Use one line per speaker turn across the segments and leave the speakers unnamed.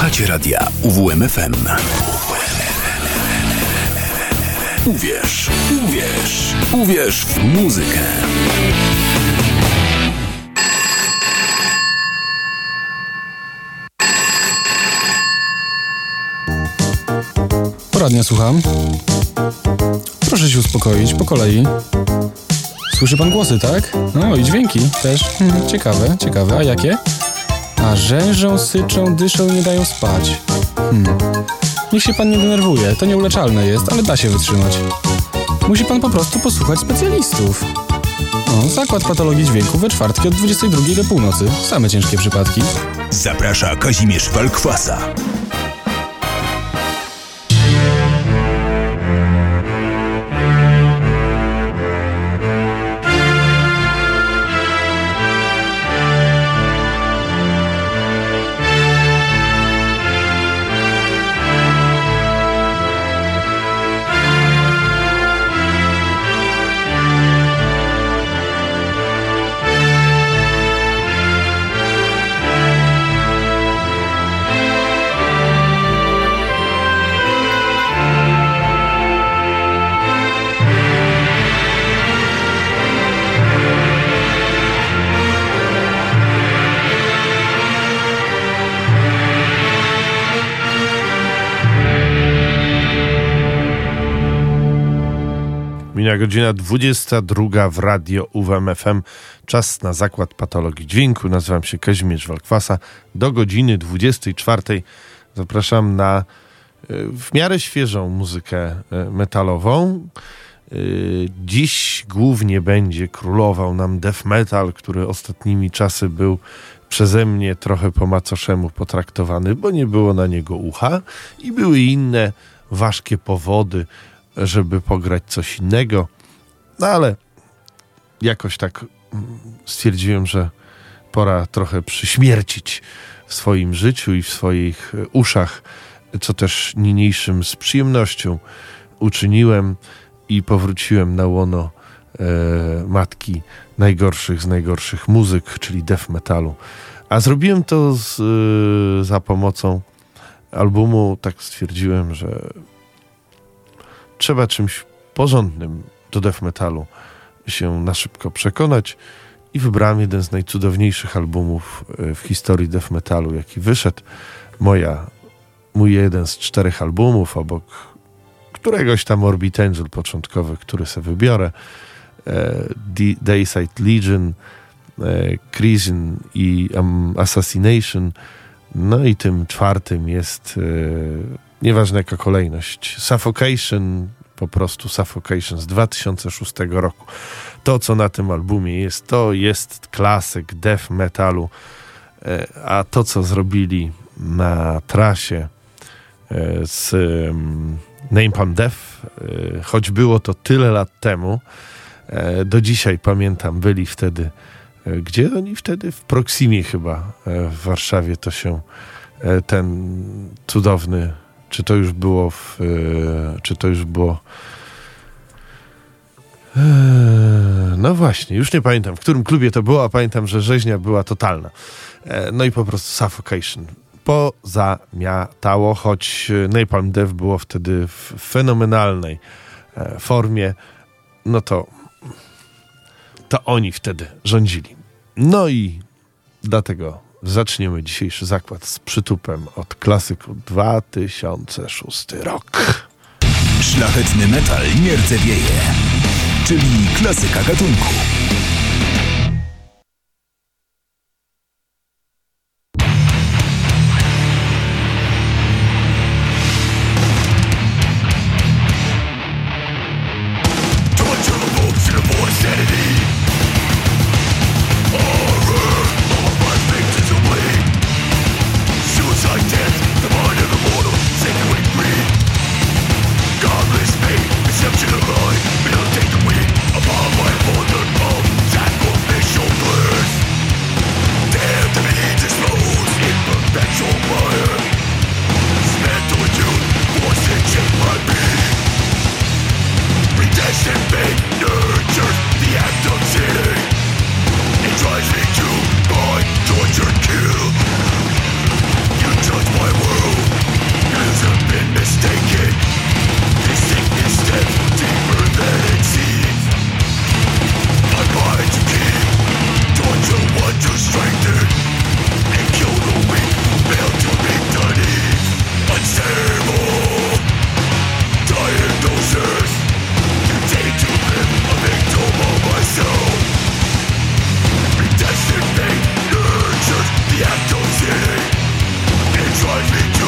Słuchacie radia UWMFM. Uwierz, uwierz, uwierz w muzykę.
Poradnia słucham. Proszę się uspokoić, po kolei. Słyszy pan głosy, tak? No i dźwięki też. Hmm, ciekawe, ciekawe. A jakie? A rzężą, syczą, dyszą i nie dają spać. Hmm. Niech się pan nie denerwuje, to nieuleczalne jest, ale da się wytrzymać. Musi pan po prostu posłuchać specjalistów. O, zakład patologii dźwięku we czwartki od 22 do północy. Same ciężkie przypadki.
Zaprasza Kazimierz Walkwasa.
Mija godzina 22 w radio UWMFM. Czas na zakład patologii dźwięku. Nazywam się Kazimierz Walkwasa. Do godziny 24 zapraszam na e, w miarę świeżą muzykę e, metalową. E, Dziś głównie będzie królował nam death metal, który ostatnimi czasy był przeze mnie trochę po macoszemu potraktowany, bo nie było na niego ucha i były inne ważkie powody, żeby pograć coś innego. No ale jakoś tak mm, stwierdziłem, że pora trochę przyśmiercić w swoim życiu i w swoich e, uszach, co też niniejszym z przyjemnością uczyniłem i powróciłem na łono e, matki najgorszych z najgorszych muzyk, czyli death metalu. A zrobiłem to z, e, za pomocą albumu, tak stwierdziłem, że trzeba czymś porządnym do death metalu się na szybko przekonać i wybrałem jeden z najcudowniejszych albumów e, w historii death metalu, jaki wyszedł. Moja, mój jeden z czterech albumów, obok któregoś tam Orbit Angel początkowy, który sobie wybiorę. E, Dayside Legion, e, Crimson i um, Assassination. No i tym czwartym jest nieważne jaka kolejność. Suffocation, po prostu Suffocation z 2006 roku. To, co na tym albumie jest, to jest klasyk death metalu, e, a to, co zrobili na trasie e, z um, Napalm Death, e, choć było to tyle lat temu, do dzisiaj pamiętam, byli wtedy, gdzie oni wtedy? W Proximie chyba w Warszawie to się ten cudowny czy to już było w, e, czy to już było e, no właśnie, już nie pamiętam, w którym klubie to było, a pamiętam, że rzeźnia była totalna. E, no i po prostu Suffocation. Pozamiatało, choć Napalm Death było wtedy w fenomenalnej formie, no to to oni wtedy rządzili. No i dlatego zaczniemy dzisiejszy zakład z przytupem od klasyku 2006 rok.
Szlachetny metal nie rdzewieje, czyli klasyka gatunku.
Godless Obsession being nurtured The act of It drives me to torture kill You judge my world have
been mistaken This sickness deeper than it seems I to keep Torture one to strengthen And kill the weak to Drive me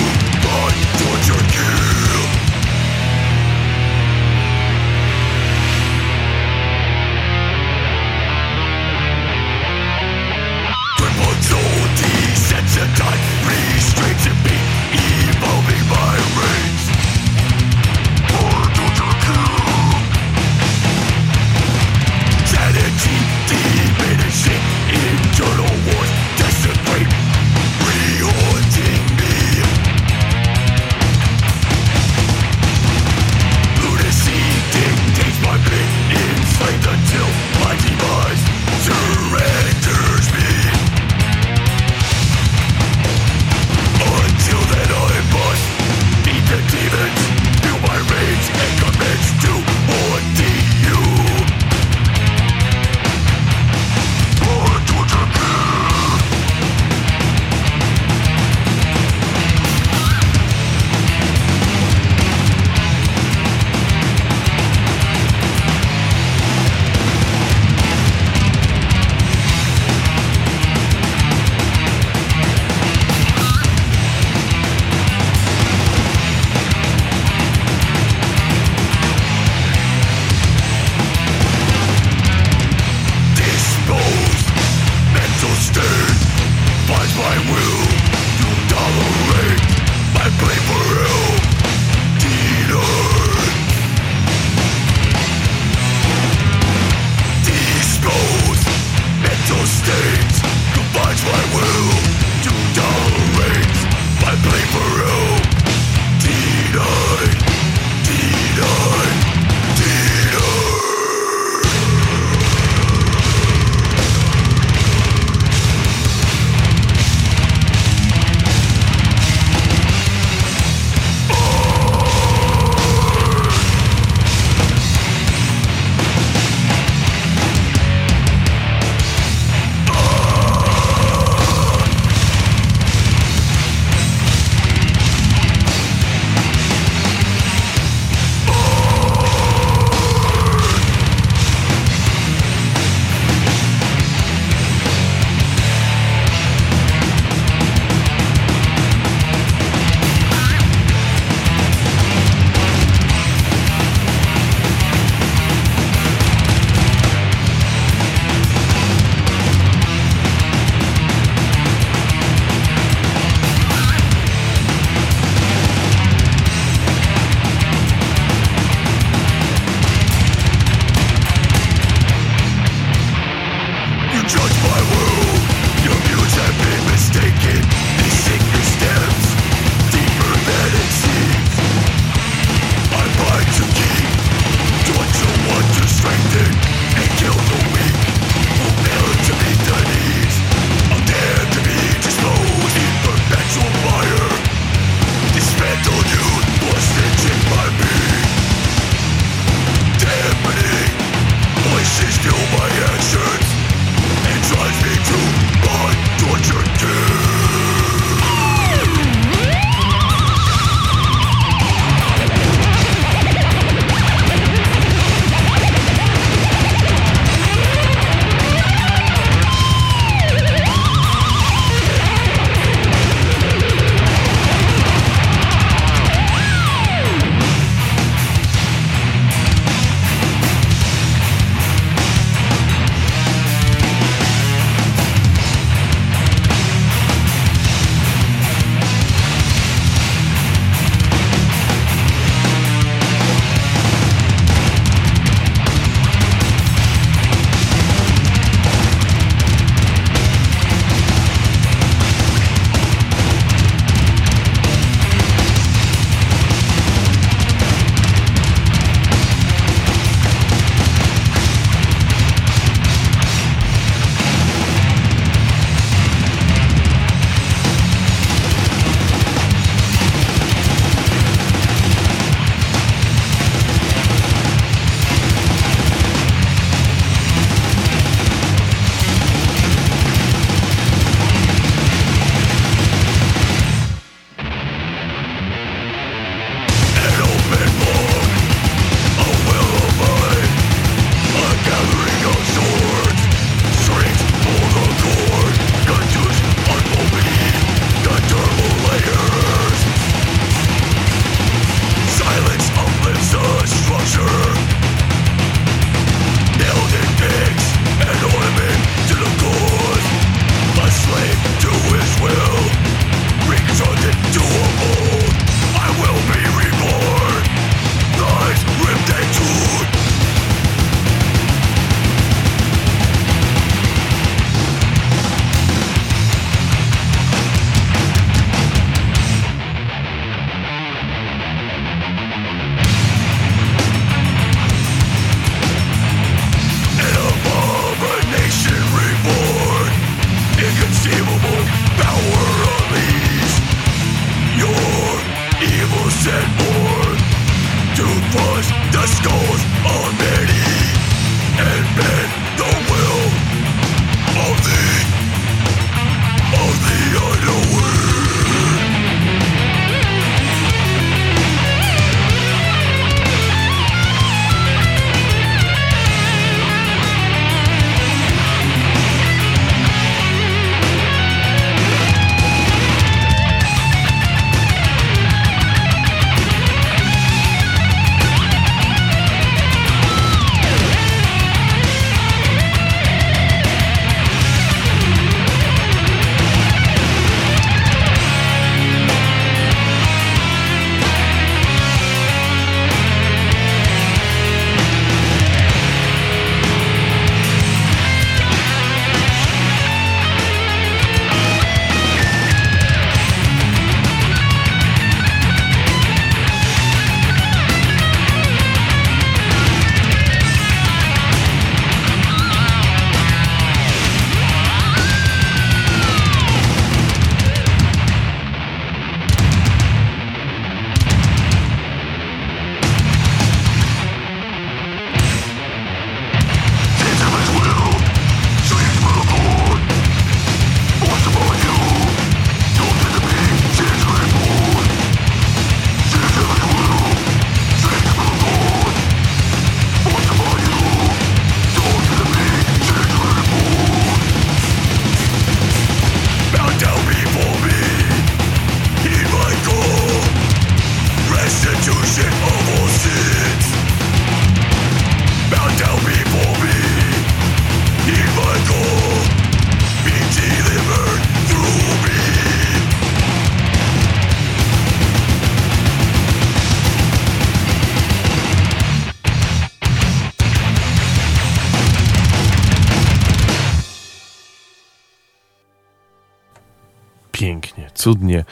cudnie.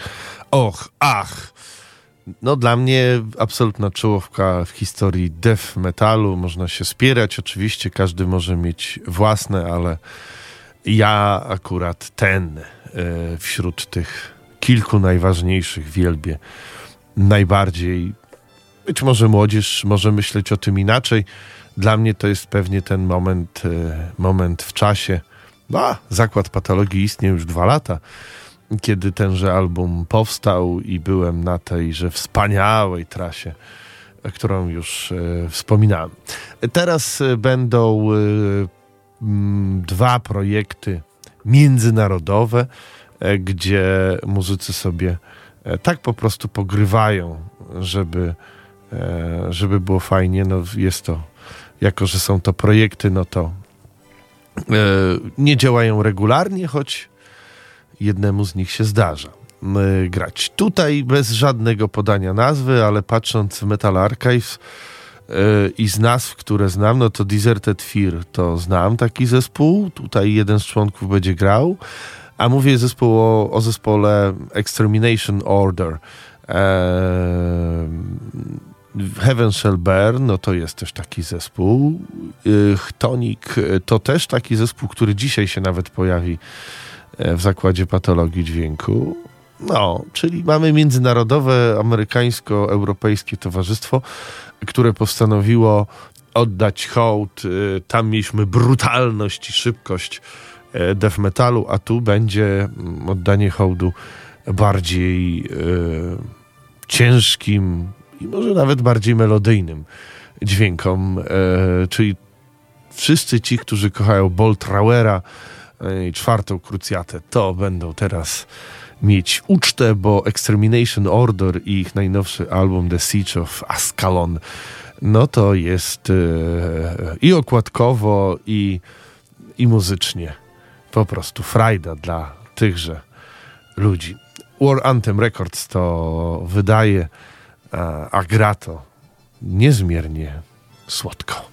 Och, ach. No dla mnie absolutna czołówka w historii death metalu. Można się spierać, oczywiście każdy może mieć własne, ale ja akurat ten e, wśród tych kilku najważniejszych wielbię najbardziej. Być może młodzież może myśleć o tym inaczej. Dla mnie to jest pewnie ten moment, e, moment w czasie. A, zakład patologii istnieje już dwa lata kiedy tenże album powstał i byłem na tejże wspaniałej trasie, którą już e, wspominałem. Teraz e, będą e, m, dwa projekty międzynarodowe, e, gdzie muzycy sobie e, tak po prostu pogrywają, żeby, e, żeby było fajnie. No, jest to, jako że są to projekty, no to nie działają regularnie, choć jednemu z nich się zdarza grać. Tutaj bez żadnego podania nazwy, ale patrząc w Metal Archives y, i z nazw, które znam, no to Deserted Fear to znam taki zespół. Tutaj jeden z członków będzie grał. A mówię zespół o, o zespole Extermination Order. Eee, Heaven Shall Burn, no to jest też taki zespół. Y, Chtonik to też taki zespół, który dzisiaj się nawet pojawi e, w zakładzie patologii dźwięku. No, czyli mamy międzynarodowe amerykańsko-europejskie towarzystwo, które postanowiło oddać hołd. Y, Tam mieliśmy brutalność i szybkość e, death metalu, a tu będzie mm, oddanie hołdu bardziej e, ciężkim i może nawet bardziej melodyjnym dźwiękom, e, czyli wszyscy ci, którzy kochają Boltrauera e, i czwartą krucjatę, to będą teraz mieć ucztę, bo Extermination Order i ich najnowszy album The Siege of Ascalon, no to jest e, i okładkowo, i, i muzycznie po prostu frajda dla tychże ludzi. War Anthem Records to wydaje, a, a gra to niezmiernie słodko.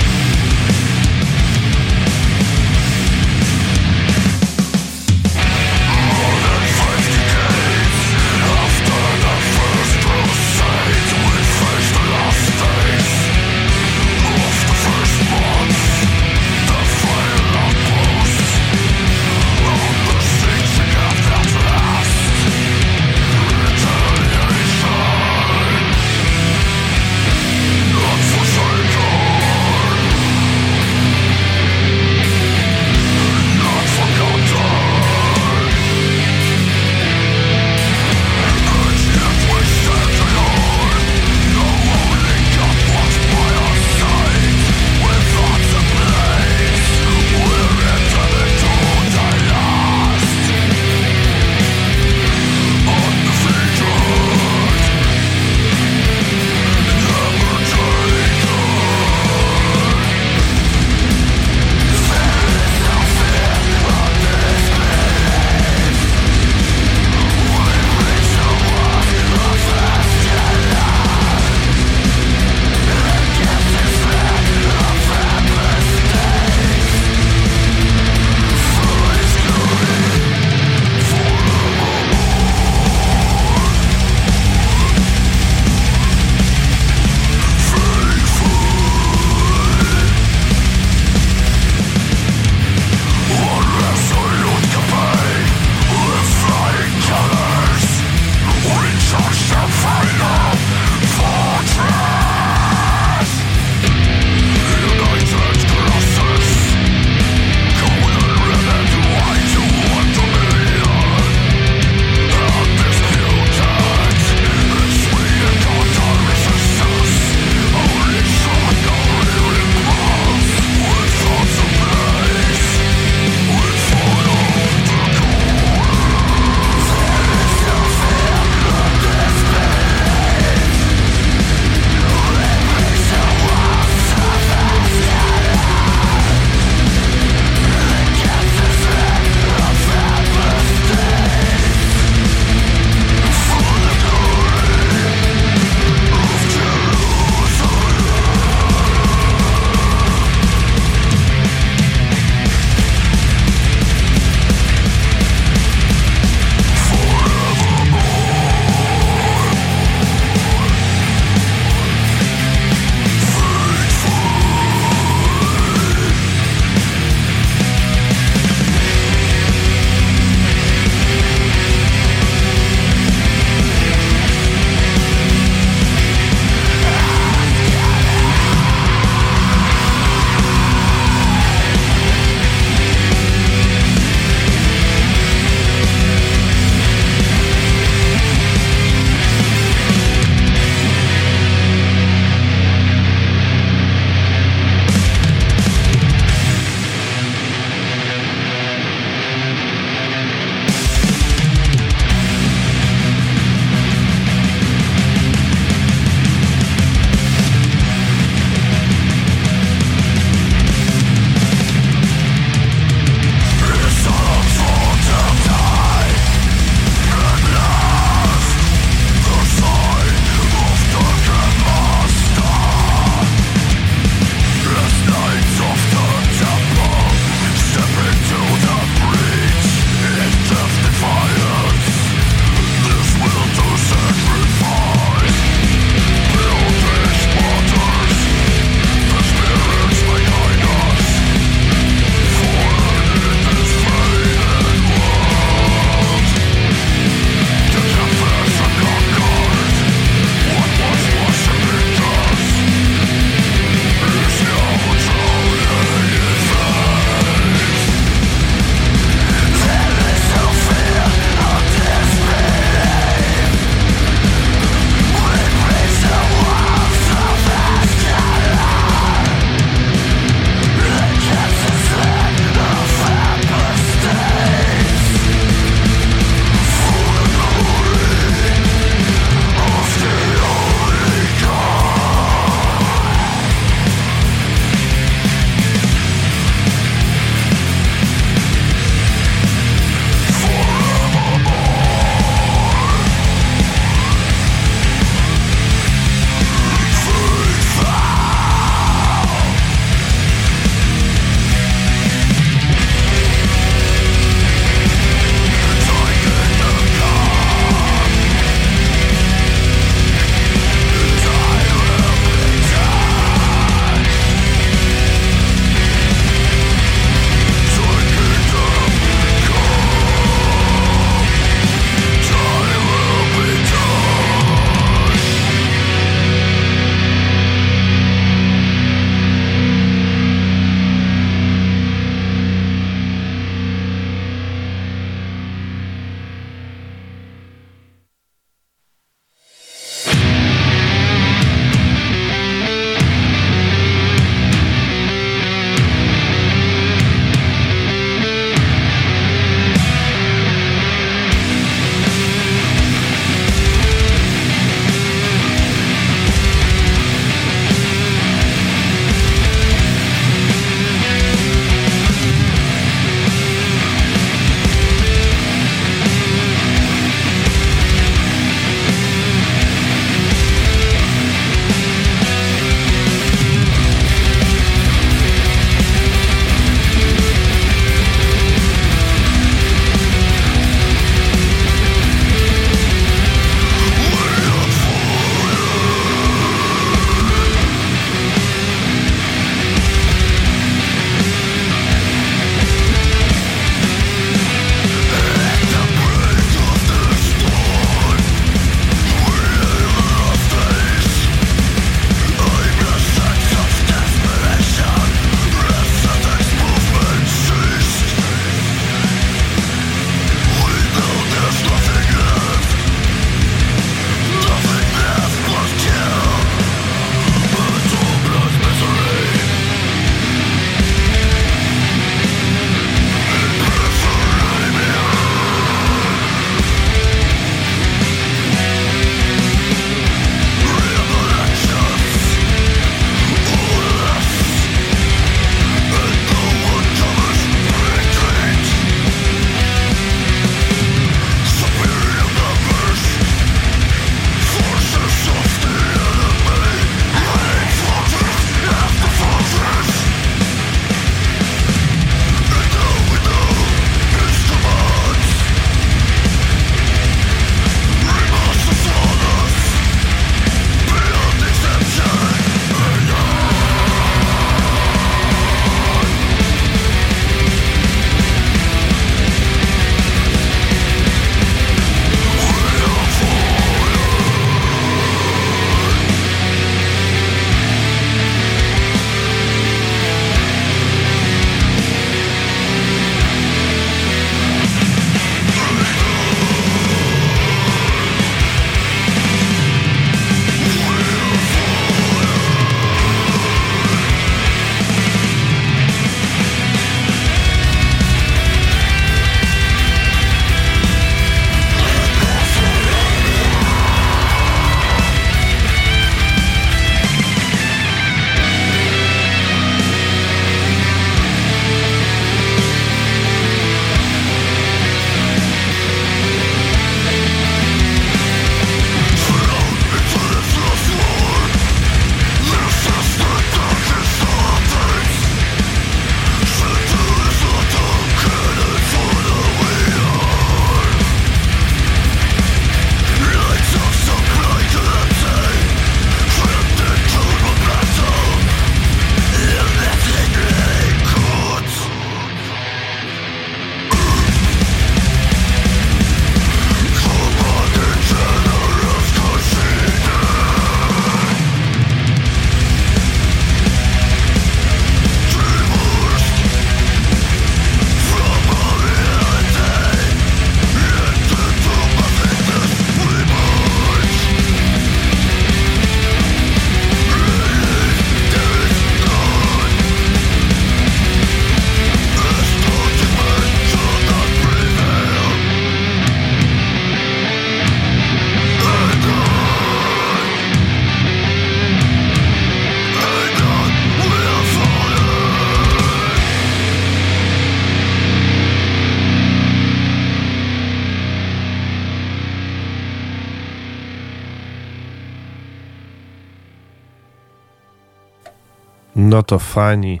No to fani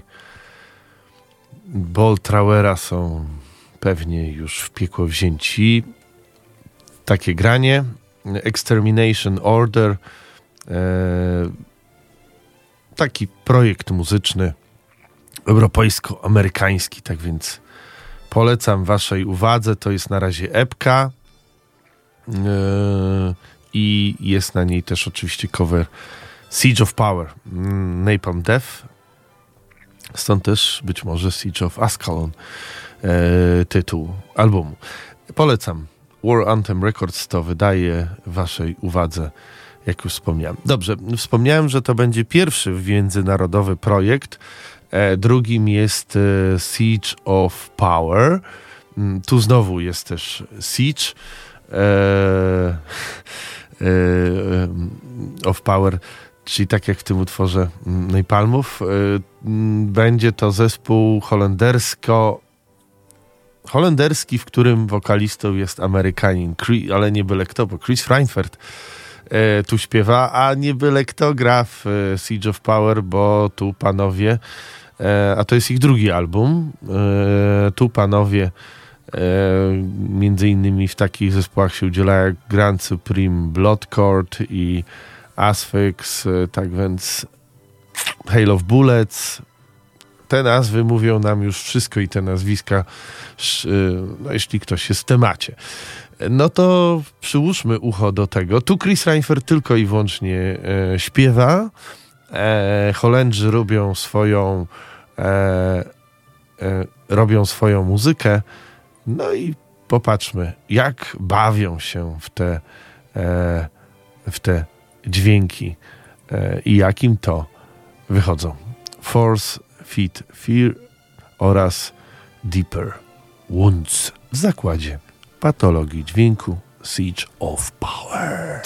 Ball Trauera są pewnie już w piekło wzięci. Takie granie. Extermination Order. E, taki projekt muzyczny europejsko-amerykański, tak więc polecam waszej uwadze. To jest na razie epka e, i jest na niej też oczywiście cover Siege of Power, mm, Napalm Death. Stąd też być może Siege of Ascalon e, tytuł albumu. Polecam. War Anthem Records to wydaje waszej uwadze, jak już wspomniałem. Dobrze, wspomniałem, że to będzie pierwszy międzynarodowy projekt. E, drugim jest e, Siege of Power. Mm, tu znowu jest też Siege e, e, of Power czyli tak jak w tym utworze mm, Napalmów, y, mm, będzie to zespół holendersko holenderski, w którym wokalistą jest Amerykanin, ale nie byle kto, bo Chris Reinfeldt y, tu śpiewa, a nie byle kto gra w y, Siege of Power, bo tu panowie, a to jest ich drugi album, tu panowie między innymi w takich zespołach się udzielają jak Grand Supreme Blood Court i Asphyx, y, tak więc Hail of Bullets. Te nazwy mówią nam już wszystko i te nazwiska, y, no jeśli ktoś jest w temacie. No to przyłóżmy ucho do tego. Tu Chris Reinfeldt tylko i wyłącznie e, śpiewa. E, Holendrzy robią swoją e, e, robią swoją muzykę. No i popatrzmy, jak bawią się w te, e, w te dźwięki e, i jakim to wychodzą. Force, Fit, Fear oraz Deeper Wounds w zakładzie patologii dźwięku Siege of Power.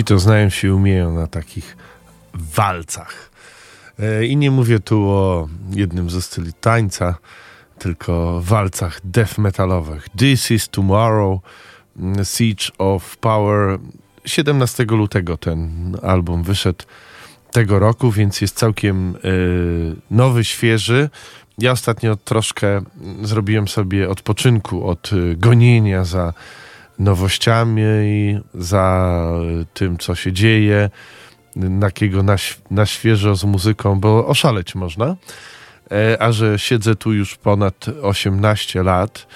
Ci to znają się umieją na takich walcach. E, I nie mówię tu o jednym ze styli tańca, tylko walcach death metalowych. This is Tomorrow, mm, Siege of Power. 17 lutego ten album wyszedł tego roku, więc jest całkiem y, nowy, świeży. Ja ostatnio troszkę zrobiłem sobie odpoczynku od y, gonienia za nowościami, za tym, co się dzieje, takiego na, na świeżo z muzyką, bo oszaleć można. E, a że siedzę tu już ponad 18 lat,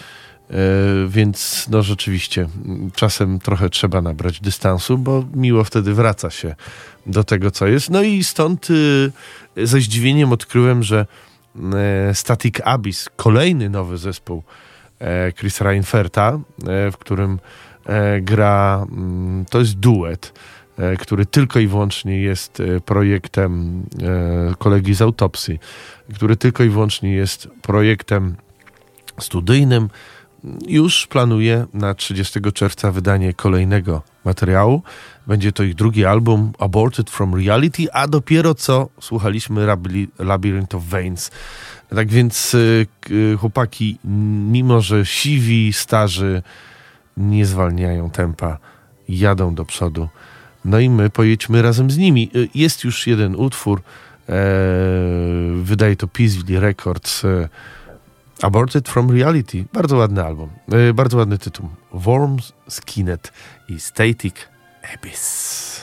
e, więc no rzeczywiście czasem trochę trzeba nabrać dystansu, bo miło wtedy wraca się do tego, co jest. No i stąd y, ze zdziwieniem odkryłem, że e, Static Abyss, kolejny nowy zespół Chris Reinferta, w którym gra, mm, to jest duet, który tylko i wyłącznie jest projektem kolegi z autopsji który tylko i wyłącznie jest projektem studyjnym, już planuje na 30 czerwca wydanie kolejnego materiału. Będzie to ich drugi album, Aborted from Reality, a dopiero co słuchaliśmy Labyrinth of Veins. Tak więc y, y, chłopaki, mimo że siwi, starzy, nie zwalniają tempa, jadą do przodu. No i my pojedźmy razem z nimi. Y, jest już jeden utwór, E, wydaje to Peaceville Records. E, Aborted from Reality. Bardzo ładny album. E, bardzo ładny tytuł. Worms, Skinnet i Static Abyss.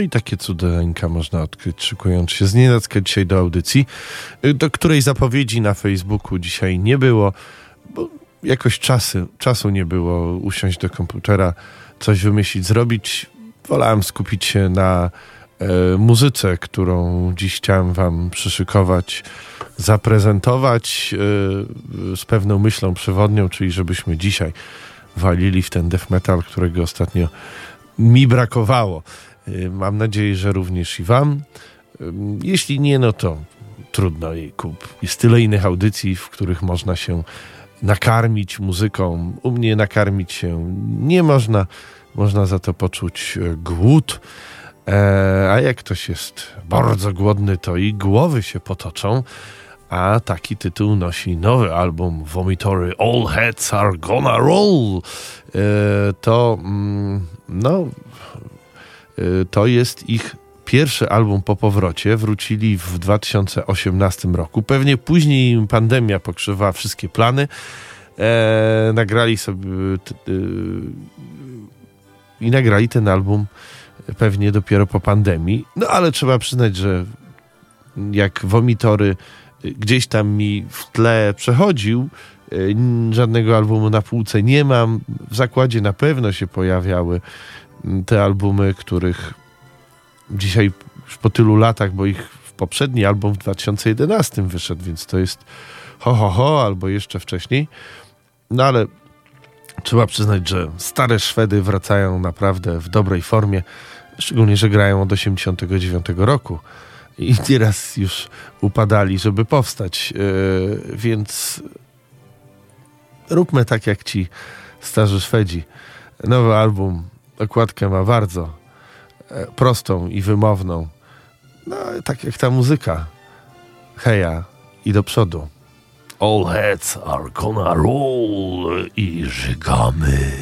I takie cudeńka można odkryć, szykując się z nienacka dzisiaj do audycji, y, do której zapowiedzi na Facebooku dzisiaj nie było, bo jakoś czasy, czasu nie było usiąść do komputera, coś wymyślić, zrobić. Wolałem skupić się na e, muzyce, którą dziś chciałem wam przyszykować, zaprezentować e, z pewną myślą przewodnią, czyli żebyśmy dzisiaj walili w ten death metal, którego ostatnio mi brakowało. Y, mam nadzieję, że również i Wam. Y, jeśli nie, no to trudno. Kup. Jest tyle innych audycji, w których można się nakarmić muzyką. U mnie nakarmić się nie można. Można za to poczuć e, głód. E, a jak ktoś jest bardzo głodny, to i głowy się potoczą. A taki tytuł nosi nowy album Vomitory All Heads Are Gonna Roll. E, to, mm, no, to jest ich pierwszy album po powrocie. Wrócili w 2018 roku. Pewnie później pandemia pokrzywała wszystkie plany. E, nagrali sobie t, i nagrali ten album pewnie dopiero po pandemii. No ale trzeba przyznać, że jak Womitory gdzieś tam mi w tle przechodził, e, żadnego albumu na półce nie mam. W zakładzie na pewno się pojawiały te albumy, których dzisiaj już po tylu latach, bo ich poprzedni album w 2011 wyszedł, więc to jest ho, ho, ho, albo jeszcze wcześniej. No ale trzeba przyznać, że stare Szwedy wracają naprawdę w dobrej formie, szczególnie, że grają od 89 roku i nieraz już upadali, żeby powstać, yy, więc róbmy tak jak ci starzy Szwedzi. Nowy album okładkę ma bardzo e, prostą i wymowną. No, tak jak ta muzyka. Heja i do przodu. All heads are gonna roll i żygamy.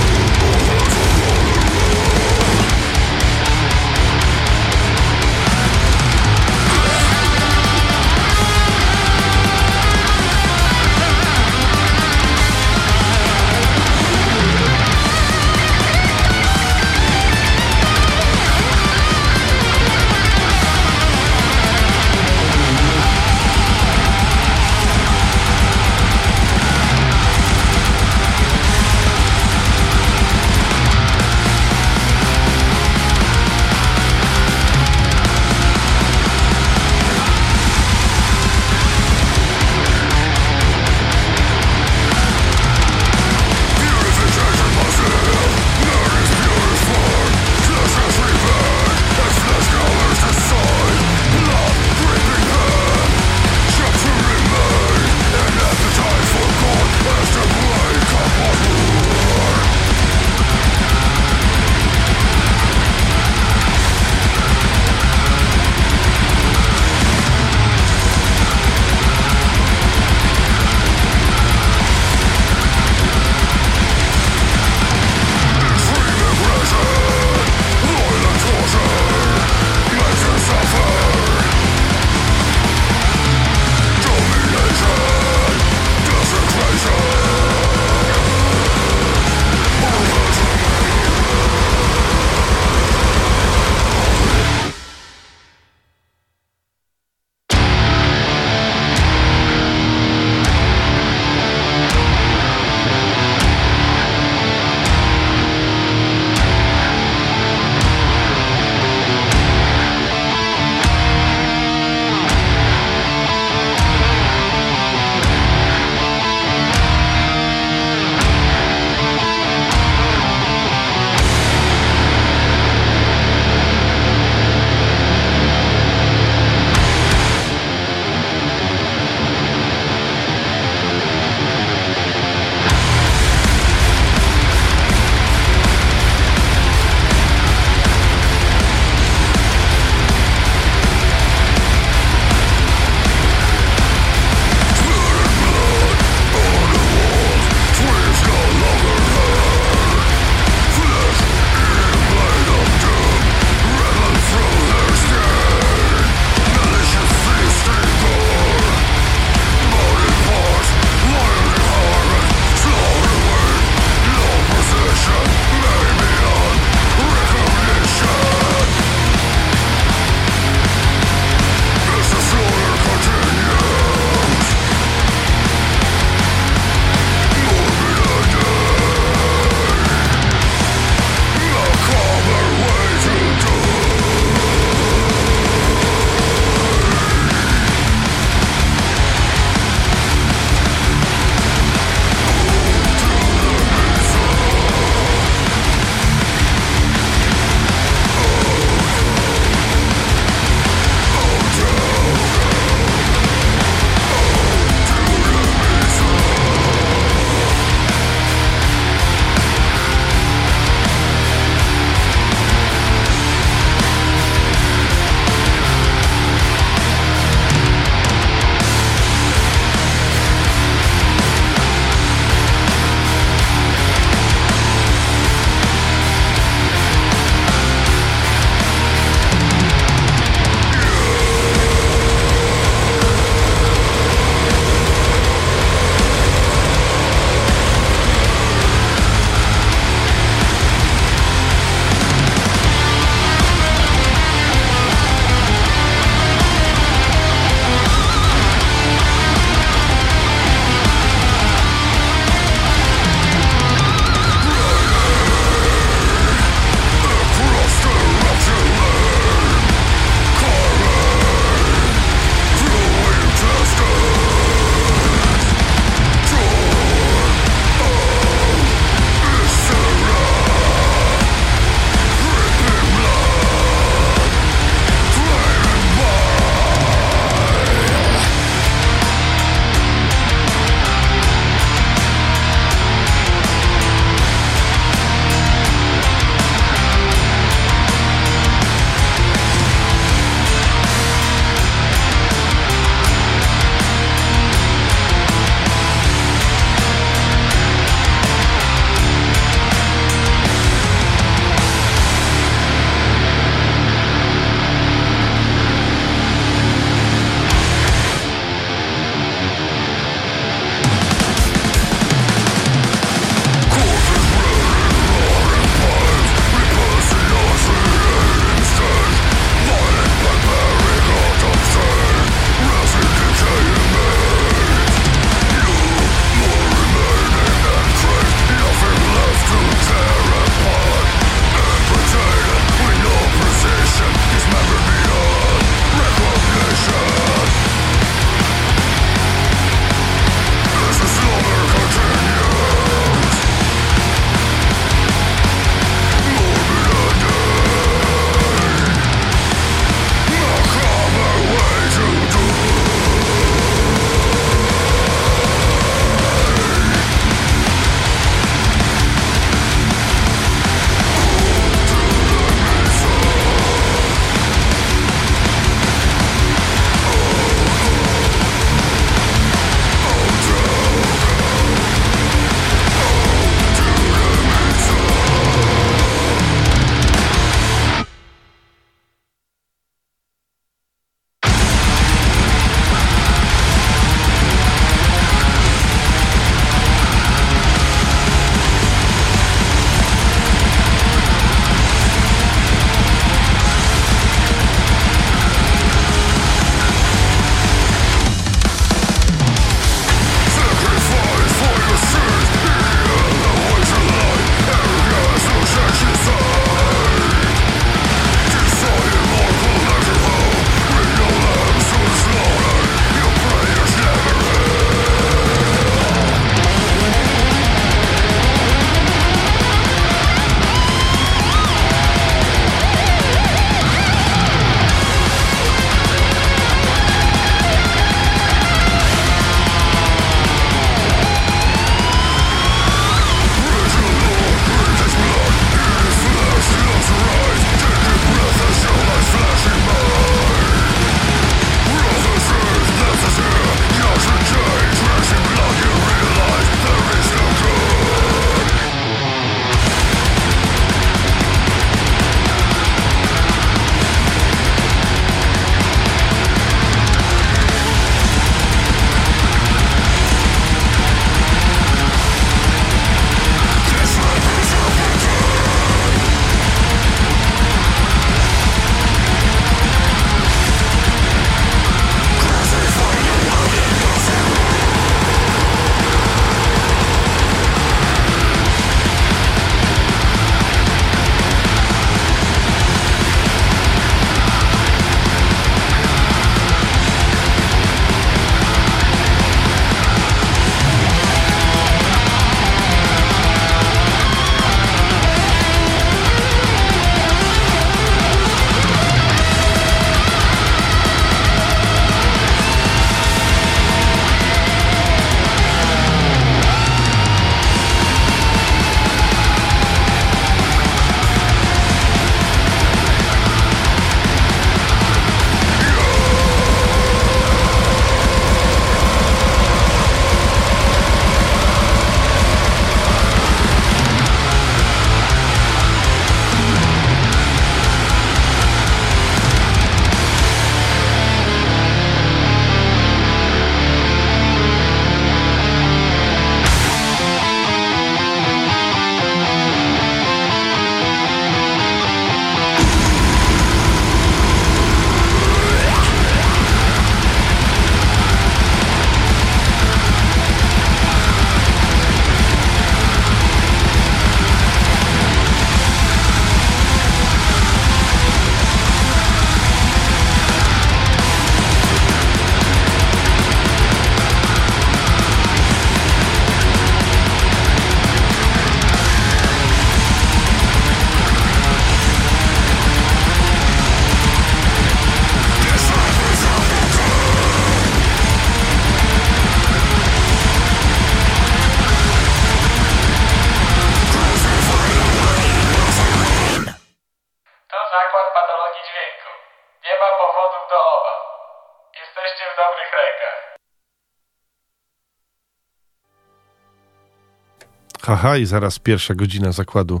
Haha, i zaraz pierwsza godzina zakładu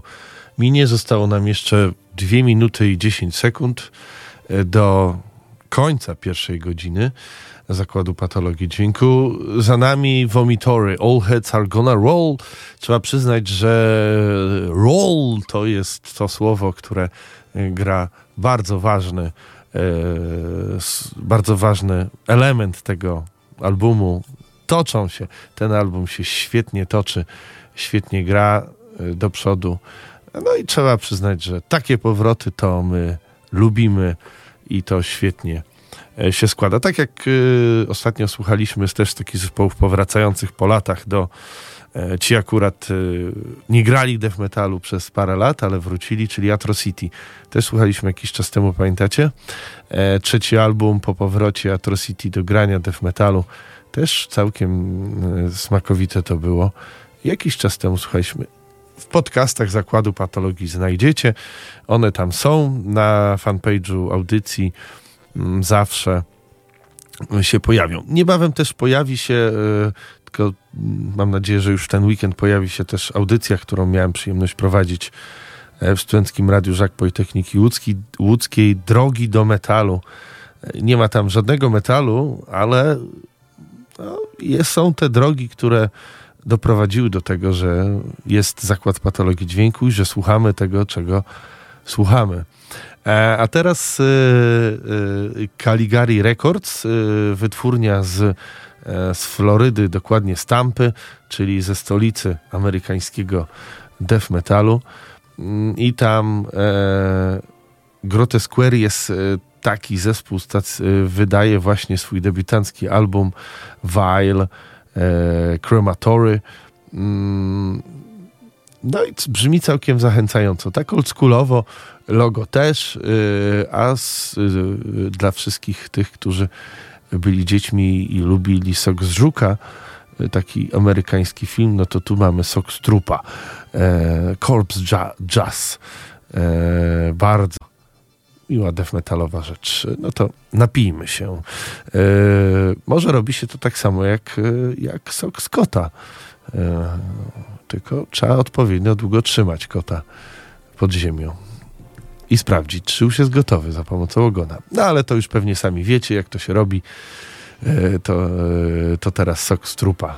minie. Zostało nam jeszcze 2 minuty i 10 sekund e, do końca pierwszej godziny zakładu patologii dźwięku. Za nami Vomitory. All heads are gonna roll. Trzeba przyznać, że roll to jest to słowo, które e, gra bardzo ważny, e, bardzo ważny element tego albumu. Toczą się. Ten album się świetnie toczy, świetnie gra e, do przodu. No i trzeba przyznać, że takie powroty to my lubimy i to świetnie e, się składa. Tak jak y, ostatnio słuchaliśmy z też takich zespołów powracających po latach do e, ci akurat y, nie grali death metalu przez parę lat, ale wrócili, czyli Atrocity. Też słuchaliśmy jakiś czas temu, pamiętacie? E, trzeci album po powrocie Atrocity do grania death metalu. Też całkiem smakowite to było. Jakiś czas temu słuchaliśmy w podcastach Zakładu Patologii znajdziecie. One tam są na fanpage'u audycji mm, zawsze się pojawią. Niebawem też pojawi się, e, tylko mam nadzieję, że już ten weekend pojawi się też audycja, którą miałem przyjemność prowadzić e, w Studenckim Radiu Żak Politechniki Łódzki, Łódzkiej Drogi do Metalu. E, Nie ma tam żadnego metalu, ale no, jest, są te drogi, które doprowadziły do tego, że jest zakład patologii dźwięku i że słuchamy tego, czego słuchamy. E, A teraz y, y, Caligari Records, wytwórnia z, e, z Florydy, dokładnie z Tampy, czyli ze stolicy amerykańskiego death metalu. Mm, I tam e, Grotesquare jest e, taki zespół, e, wydaje właśnie swój debiutancki album Vile, e, Crematory. Mm, no i brzmi całkiem zachęcająco. Tak oldschoolowo, logo też, y, a z, y, dla wszystkich tych, którzy byli dziećmi i lubili Sok z Żuka, taki amerykański film, no to tu mamy Sok z Trupa. E, Corpse ja, Jazz. E, bardzo miła metalowa rzecz. No to napijmy się. E, może robi się to tak samo jak, e, jak sok z kota. E, tylko trzeba odpowiednio długo trzymać kota pod ziemią i sprawdzić, czy już jest gotowy za pomocą ogona. No ale to już pewnie sami wiecie, jak to się robi. To, to teraz sok z trupa.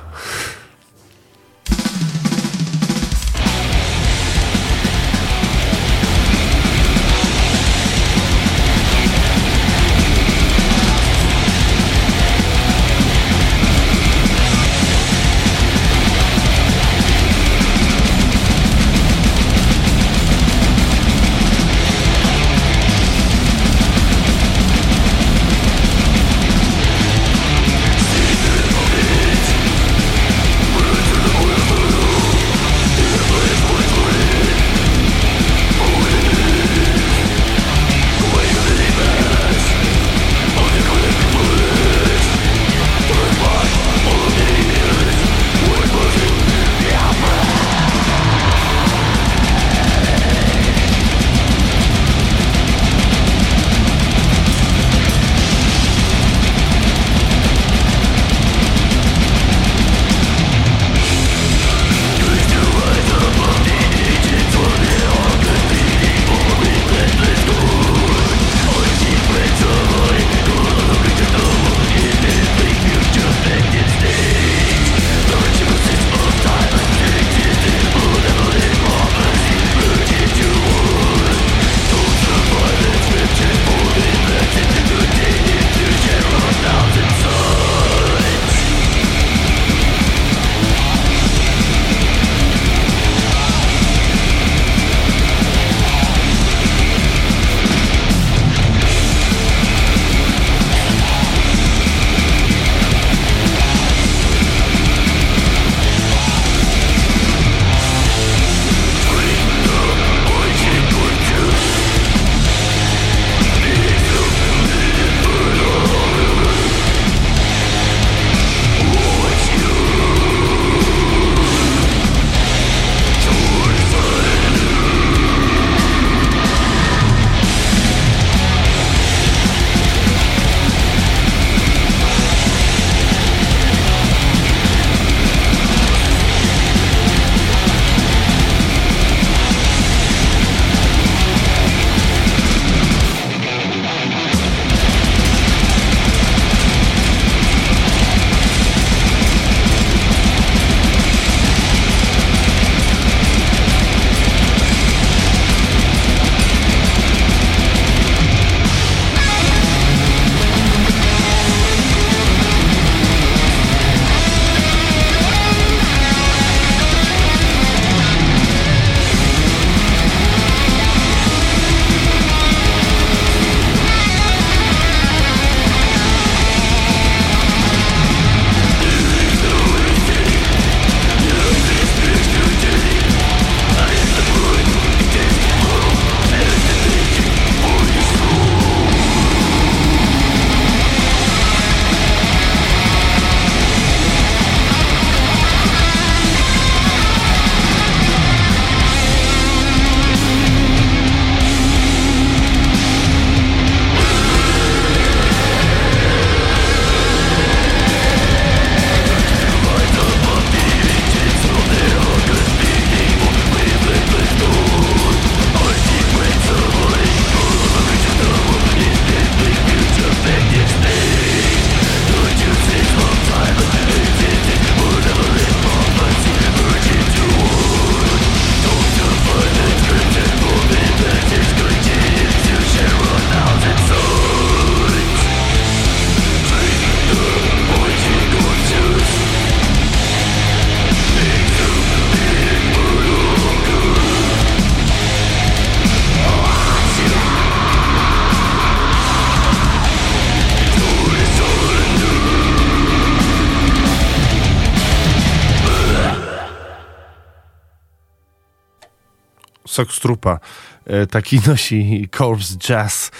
Sok Strupa e, taki nosi Corpse Jazz.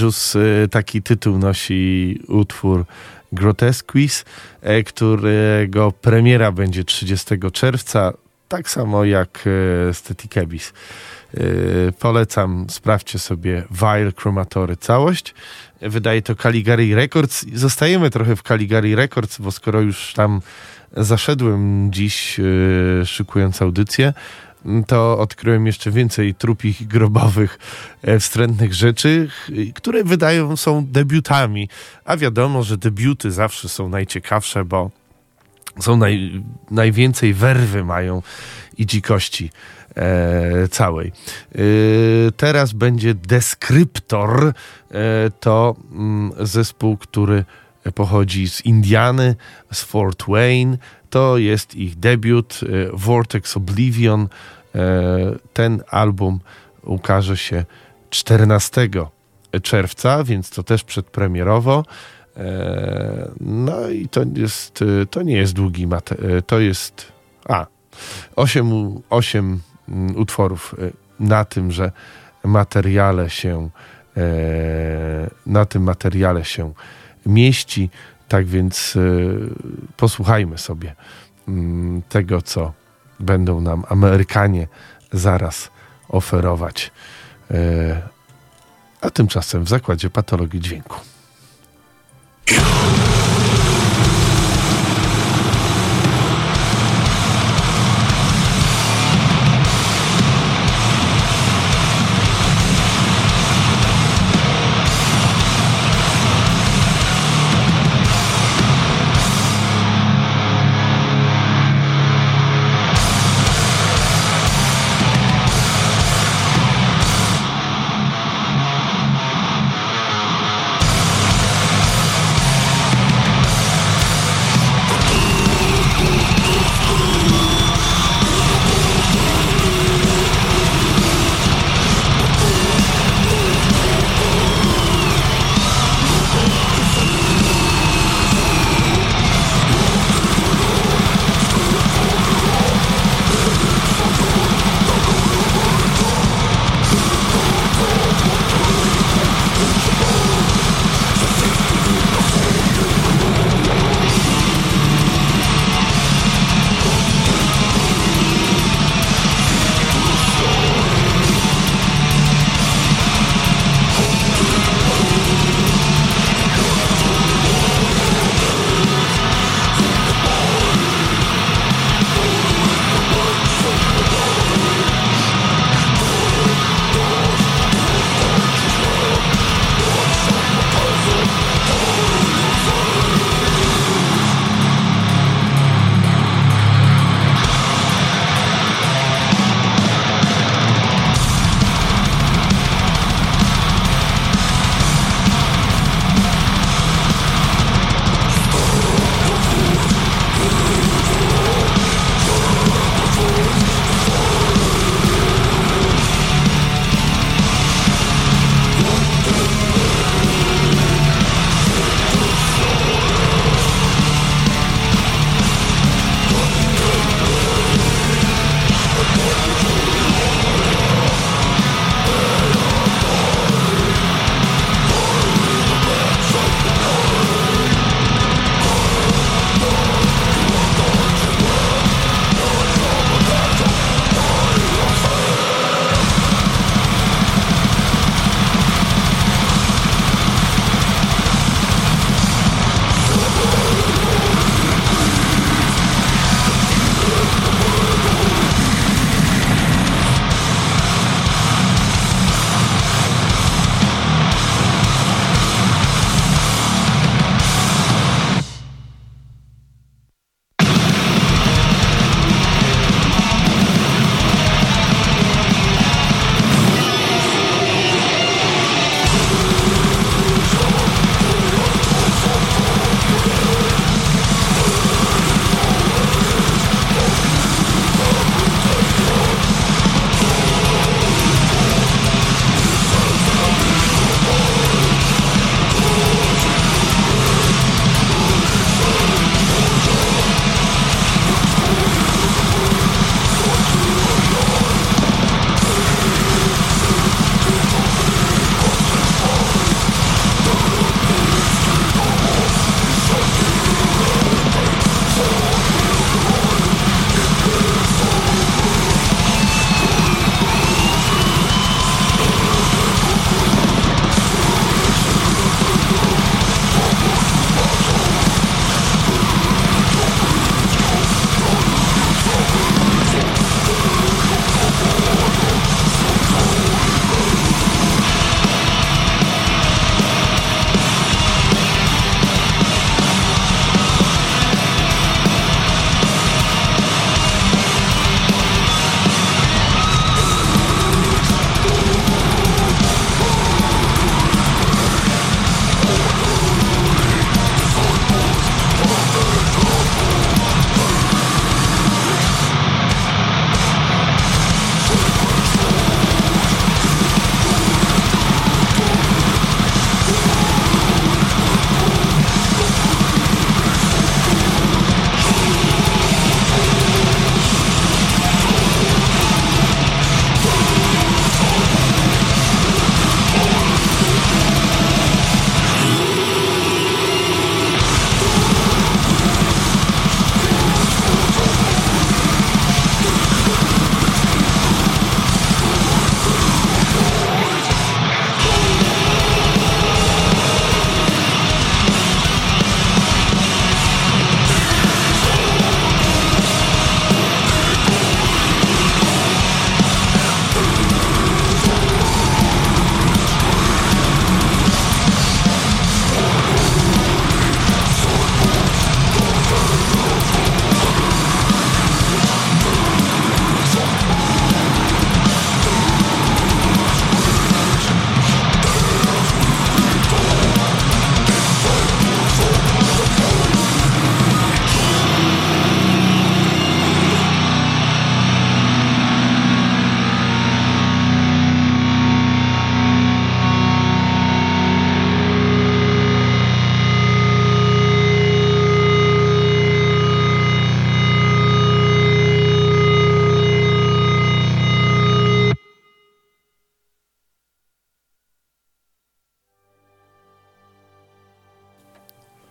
Jus e, taki tytuł nosi utwór Grotesquis, e, którego premiera będzie 30 czerwca, tak samo jak e. E, Polecam, sprawdźcie sobie Vile Chromatory całość. Wydaje to Caligari Records. Zostajemy trochę w Caligari Records, bo skoro już tam zaszedłem dziś, szykując audycję, to odkryłem jeszcze więcej trupich grobowych, e, wstrętnych rzeczy, które wydają są debiutami. A wiadomo, że debiuty zawsze są najciekawsze, bo są naj, najwięcej werwy mają i dzikości e, całej. E, teraz będzie Deskryptor. E, to mm, zespół, który pochodzi z Indiany, z Fort Wayne. To jest ich debiut, e, Vortex Oblivion. E, ten album ukaże się 14 czerwca, więc to też przedpremierowo. E, No i to jest, to nie jest długi materiał, to jest, a, 8, 8 utworów e, na tymże materiale się, na tym materiale się mieści, tak więc e, posłuchajmy sobie mm, tego, co będą nam Amerykanie zaraz oferować. E, A tymczasem w Zakładzie Patologii Dźwięku.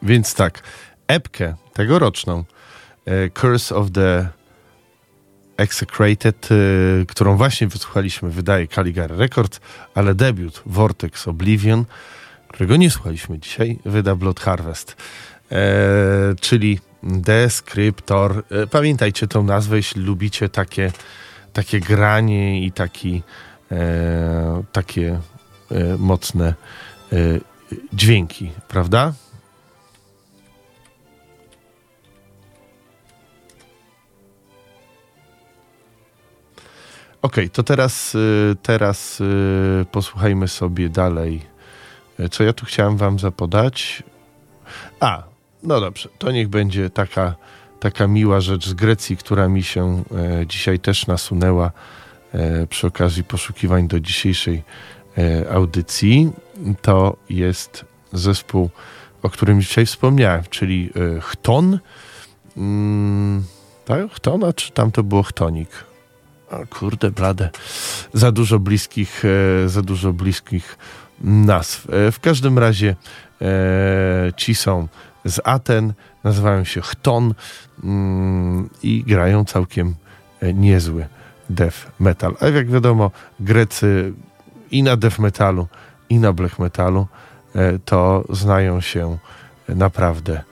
Więc tak, epkę tegoroczną e, Curse of the Execrated, e, którą właśnie wysłuchaliśmy, wydaje Caligari Records, ale debiut Vortex Oblivion, którego nie słuchaliśmy dzisiaj, wyda Blood Harvest. E, czyli Descriptor. E, pamiętajcie tą nazwę, jeśli lubicie takie, takie granie i taki, takie e, mocne dźwięki, prawda? Okej, okay, to teraz, y, teraz y, posłuchajmy sobie dalej, y, co ja tu chciałem wam zapodać. A, no dobrze, to niech będzie taka, taka miła rzecz z Grecji, która mi się e, dzisiaj też nasunęła e, przy okazji poszukiwań do dzisiejszej e, audycji. To jest zespół, o którym dzisiaj wspomniałem, czyli Chton. Mm, tak? Chtona, czy tam to było Chtonik? Kurde, blade. Za dużo bliskich, e, za dużo bliskich nazw. E, w każdym razie e, ci są z Aten, nazywają się Chton mm, i grają całkiem niezły death metal. A jak wiadomo, Grecy i na death metalu, i na black metalu to znają się naprawdę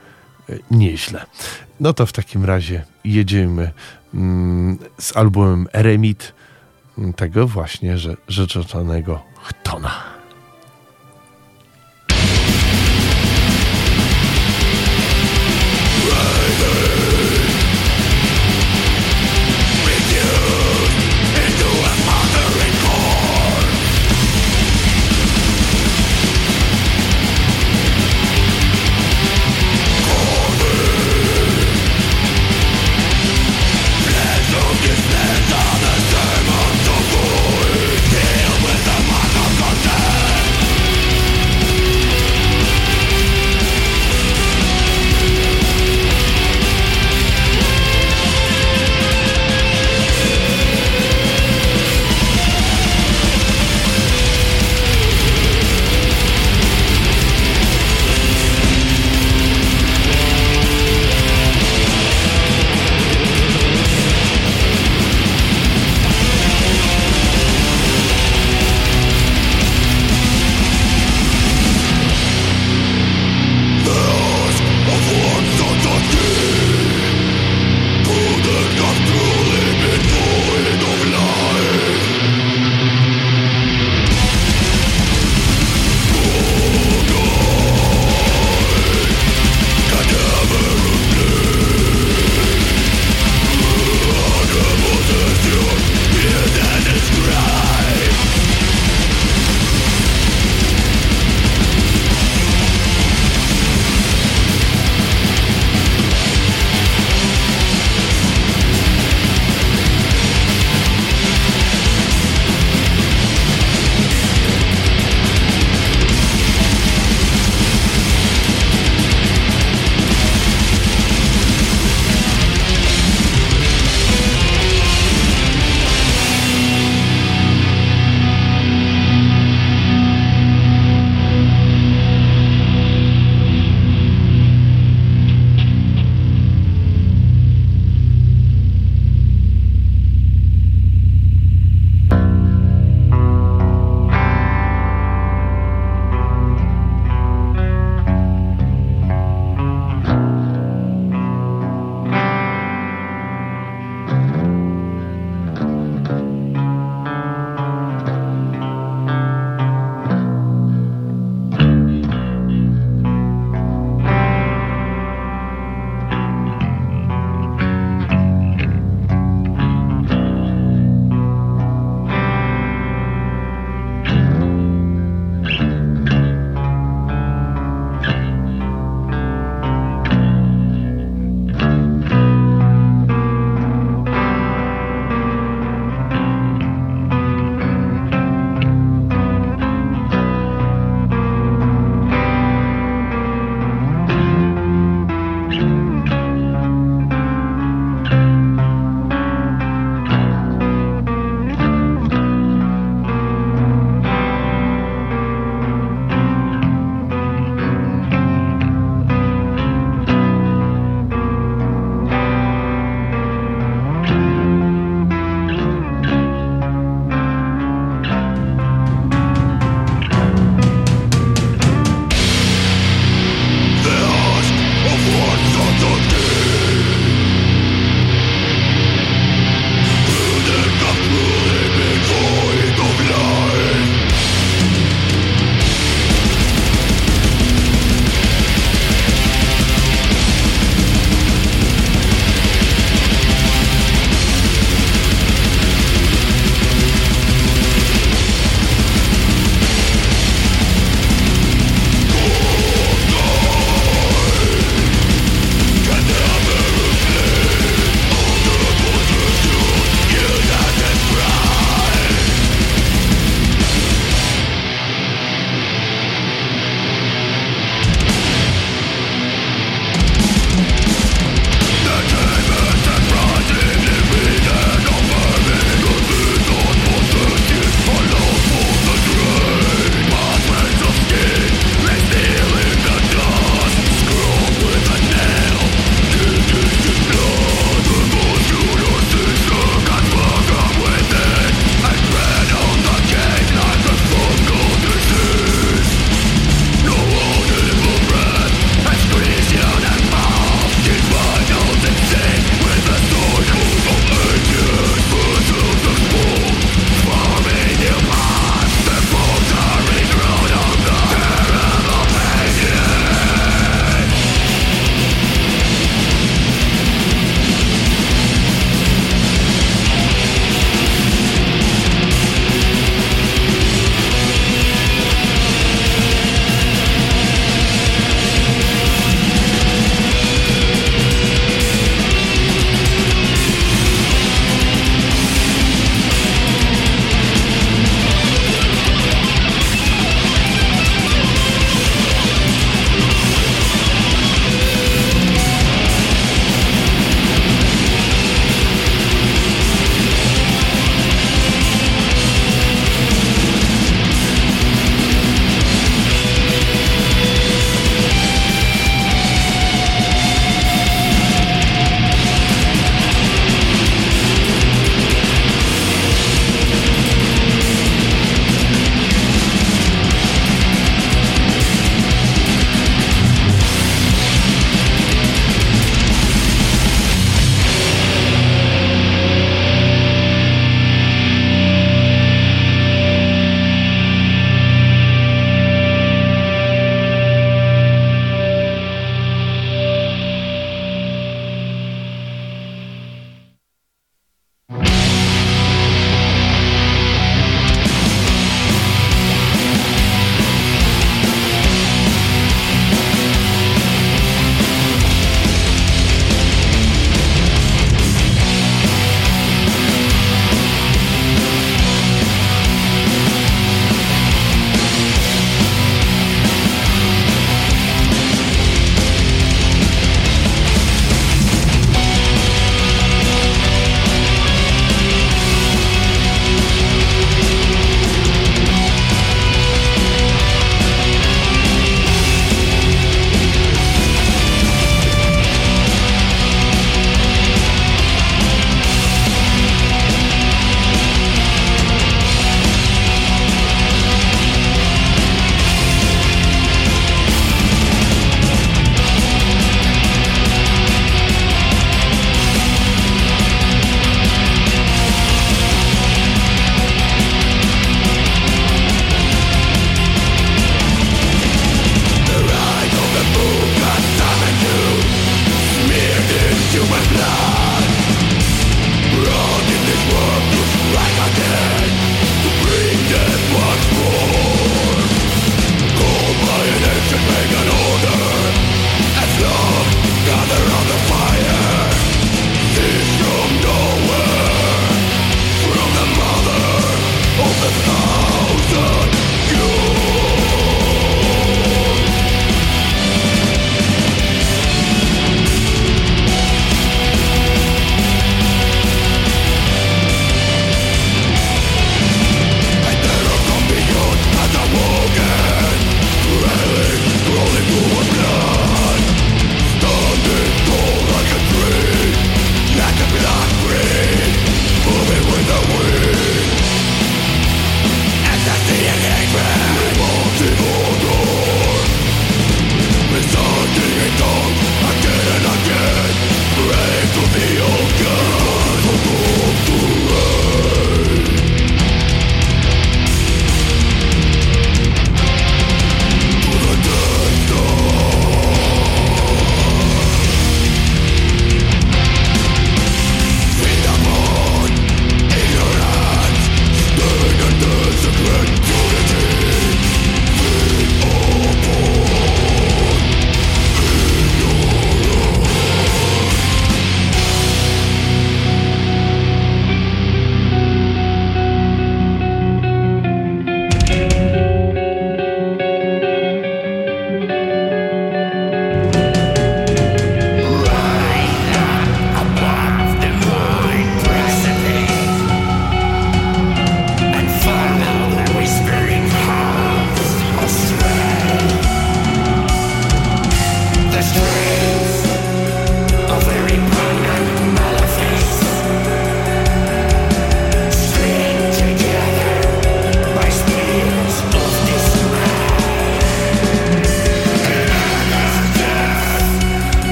nieźle. No to w takim razie jedziemy z albumem Eremit, tego właśnie że, rzeczonego Chtona.
Feel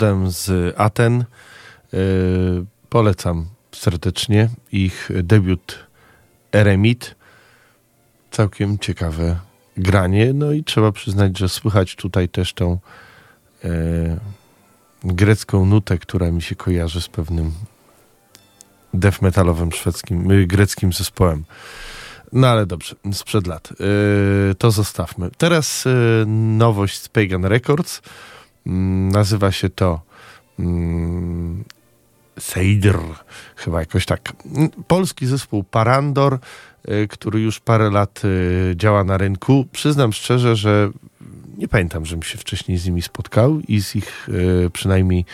rodem z Aten. Y, polecam serdecznie ich debiut Eremit. Całkiem ciekawe granie. No i trzeba przyznać, że słychać tutaj też tą e, grecką nutę, która mi się kojarzy z pewnym death metalowym szwedzkim, y, greckim zespołem. No ale dobrze, sprzed lat. Yy, to zostawmy. Teraz nowość z Pagan Records. Yy, nazywa się to yy, Seidr, chyba jakoś tak. Polski zespół Parandor, yy, który już parę lat yy, działa na rynku. Przyznam szczerze, że nie pamiętam, żebym się wcześniej z nimi spotkał i z ich yy, przynajmniej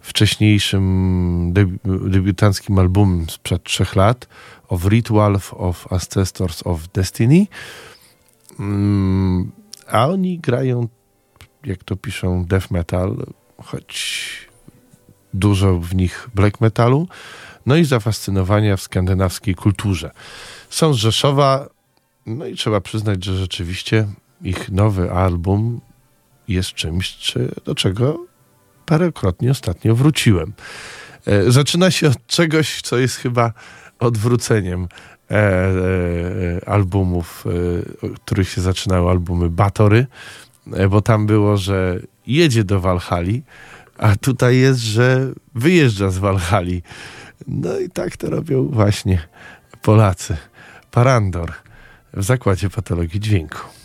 wcześniejszym debi- debiutanckim albumem sprzed trzech lat of Ritual of Ancestors of Destiny. Mm, a oni grają, jak to piszą, death metal, choć dużo w nich black metalu, no i zafascynowania w skandynawskiej kulturze. Są z Rzeszowa, no i trzeba przyznać, że rzeczywiście ich nowy album jest czymś, czy, do czego parokrotnie ostatnio wróciłem. E, zaczyna się od czegoś, co jest chyba odwróceniem e, e, albumów, e, których się zaczynały albumy Batory, bo tam było, że jedzie do Walhali, a tutaj jest, że wyjeżdża z Walhali. No i tak to robią właśnie Polacy. Parandor w Zakładzie Patologii Dźwięku.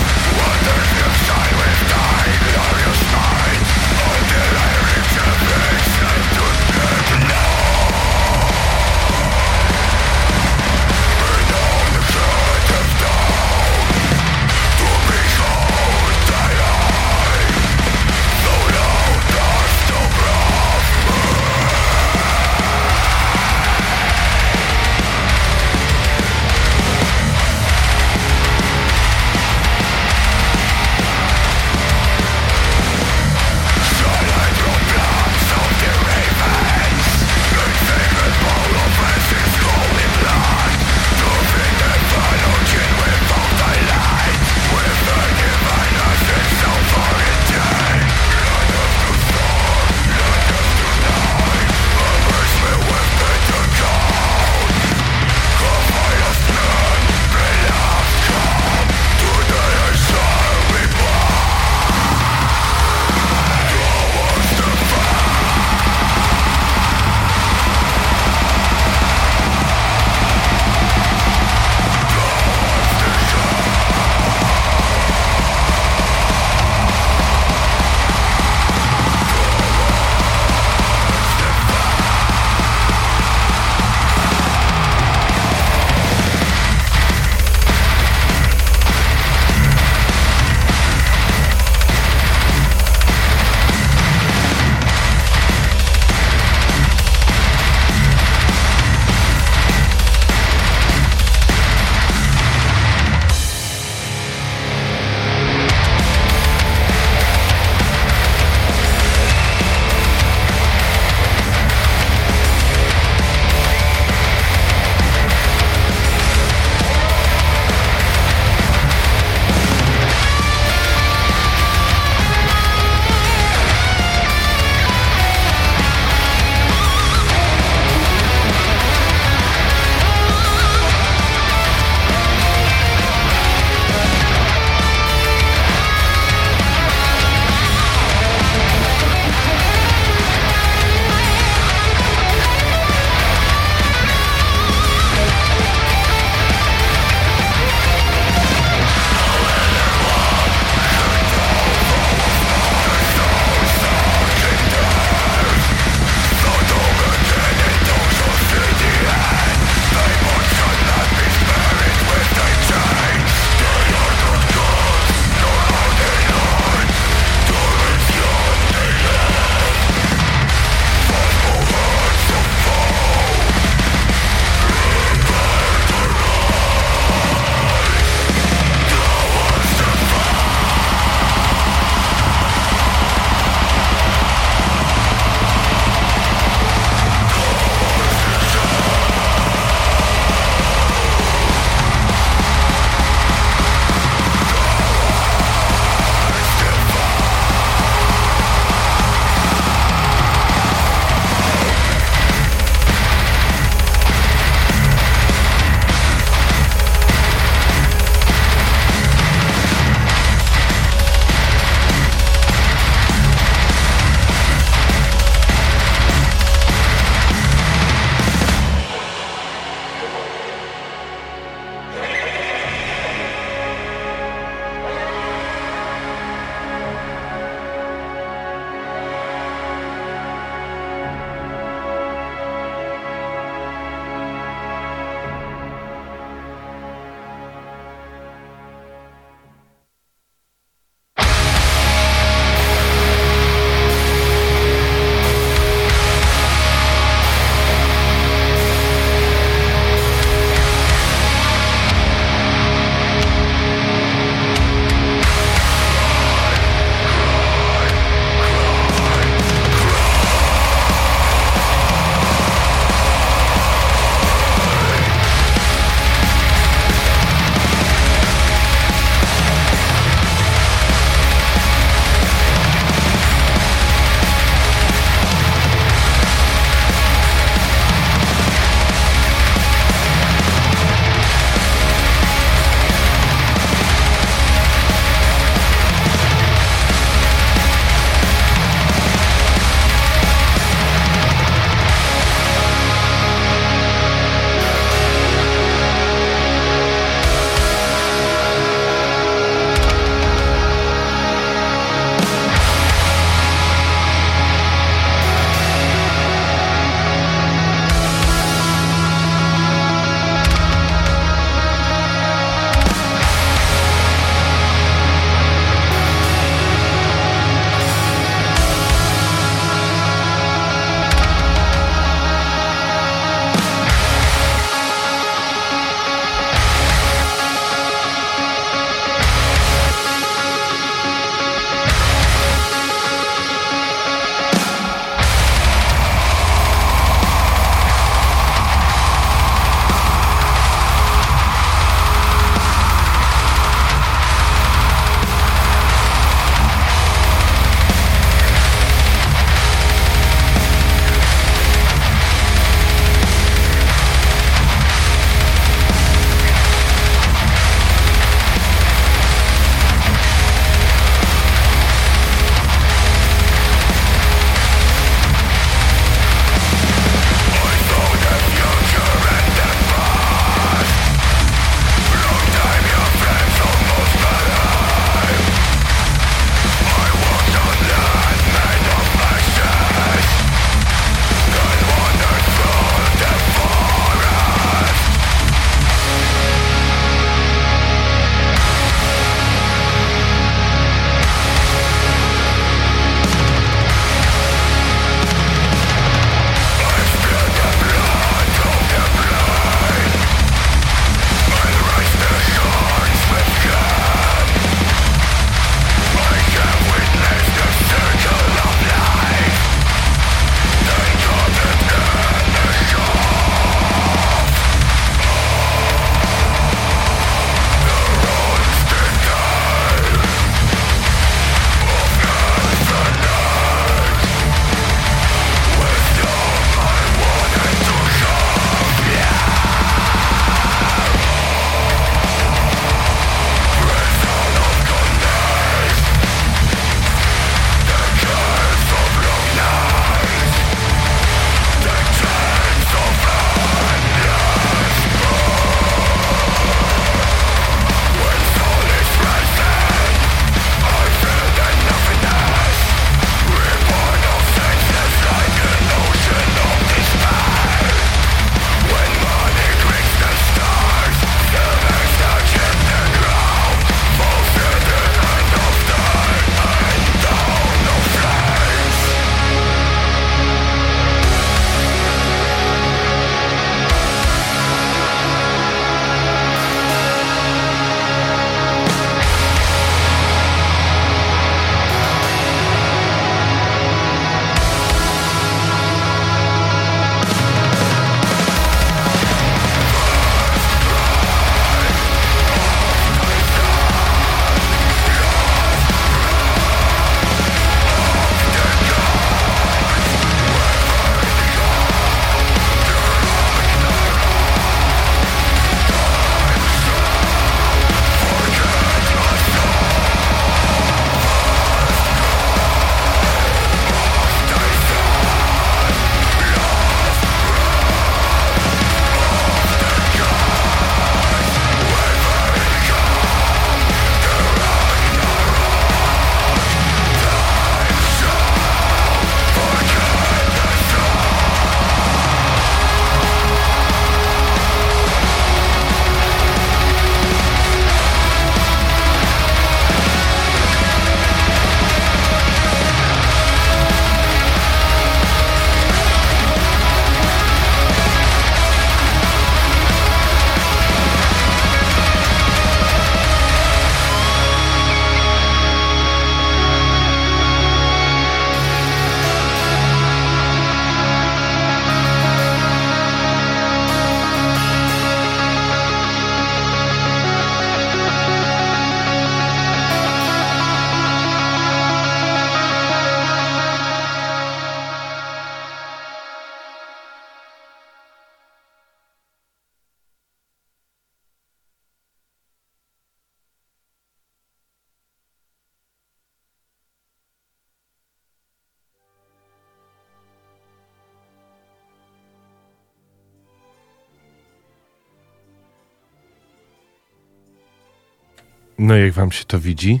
No jak wam się to widzi?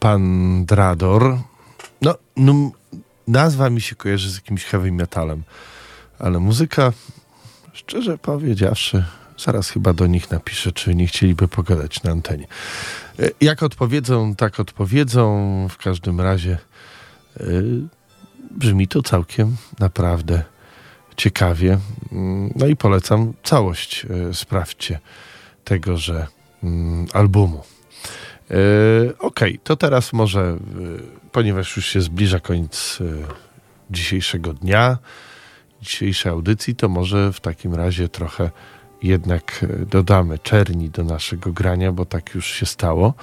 Pan Drador. No, no nazwa mi się kojarzy z jakimś heavy metalem, ale muzyka, szczerze powiedziawszy, zaraz chyba do nich napiszę, czy nie chcieliby pogadać na antenie. E, Jak odpowiedzą, tak odpowiedzą. W każdym razie e, brzmi to całkiem naprawdę ciekawie. Mm, No i polecam całość. e, Sprawdźcie tegoże mm, albumu. E, Okej, to teraz może, e, ponieważ już się zbliża koniec e, dzisiejszego dnia, dzisiejszej audycji, to może w takim razie trochę jednak dodamy czerni do naszego grania, bo tak już się stało.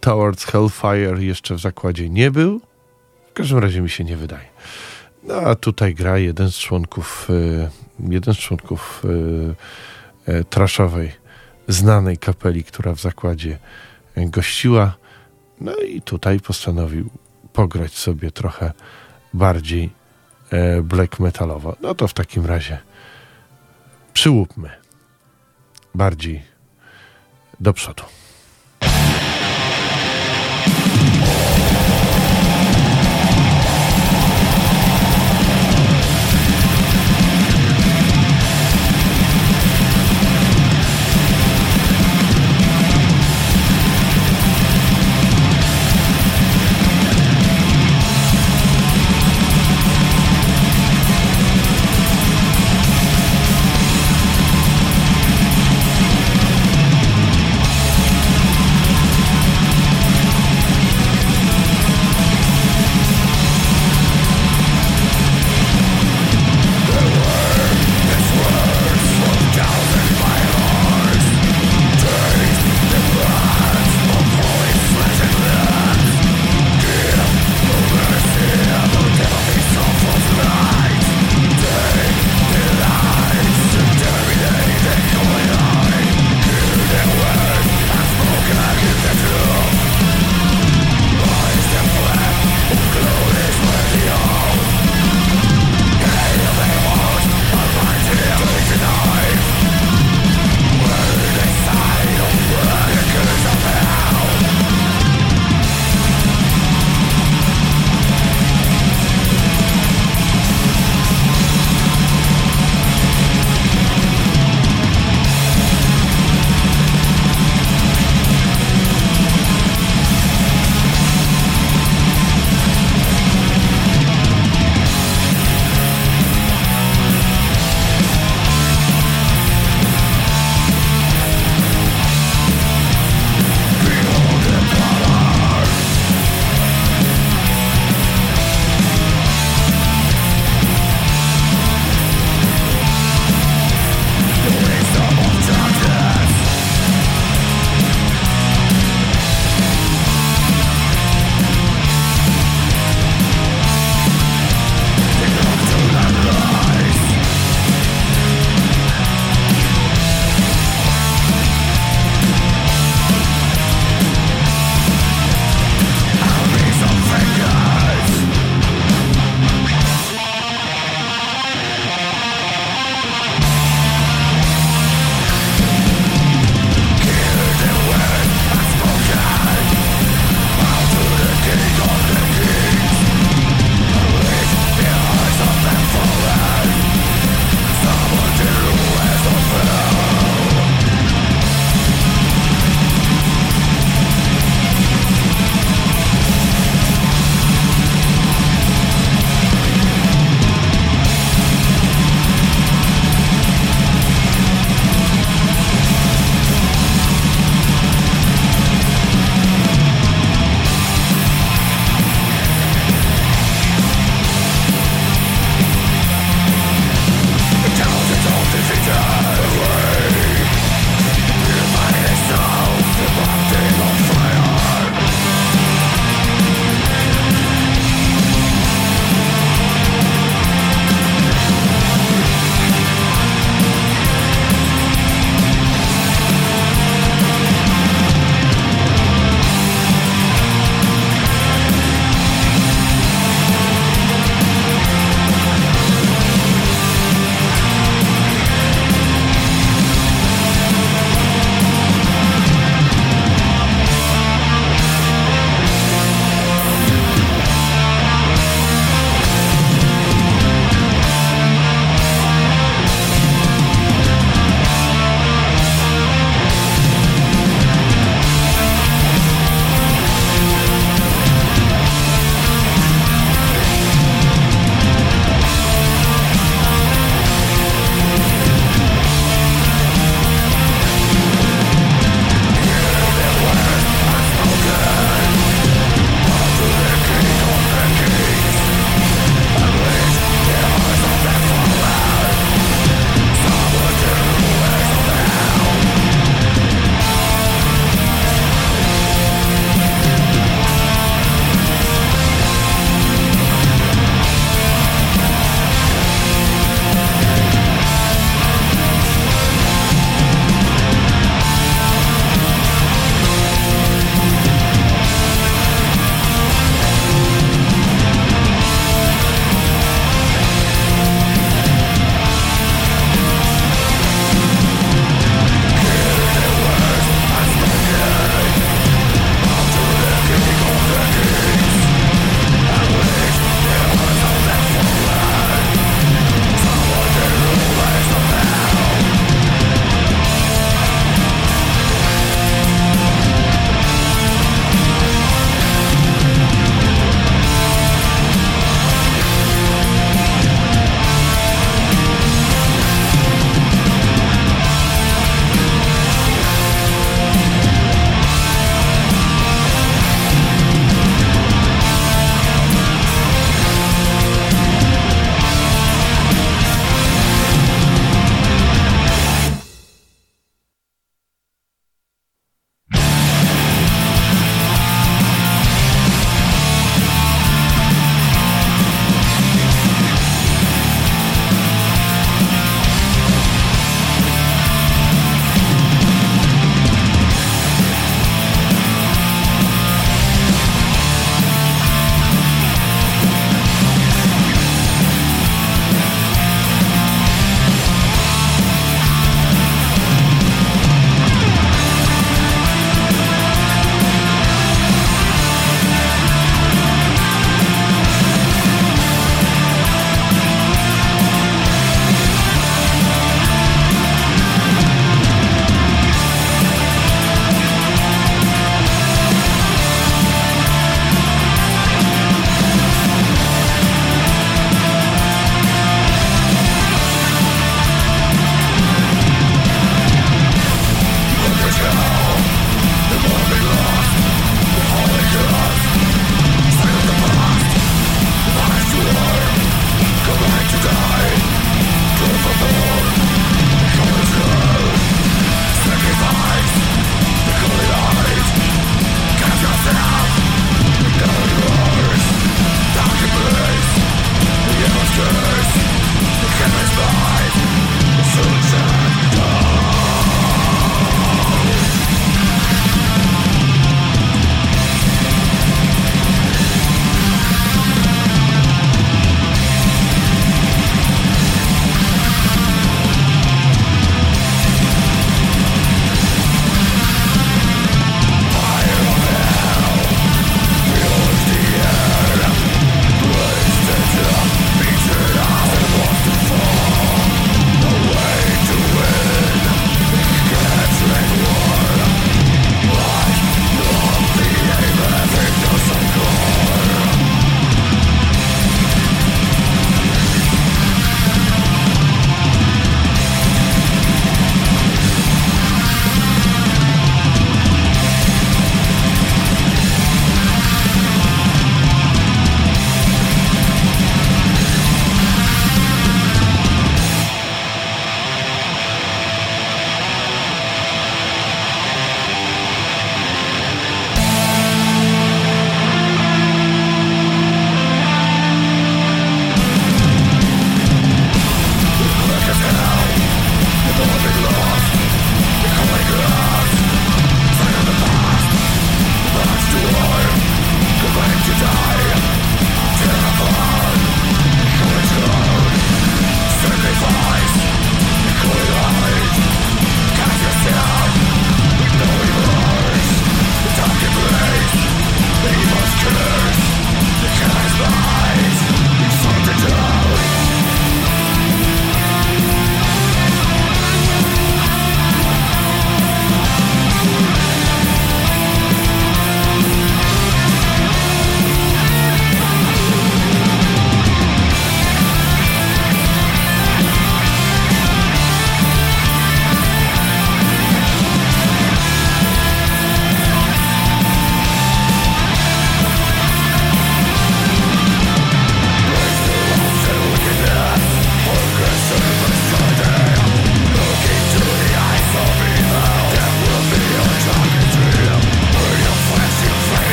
Towards Hellfire jeszcze w zakładzie nie był. W każdym razie mi się nie wydaje. No a tutaj gra jeden z członków, jeden z członków traszowej, znanej kapeli, która w zakładzie gościła. No i tutaj postanowił pograć sobie trochę bardziej e, black metalowo. No to w takim razie przyłupmy bardziej do przodu.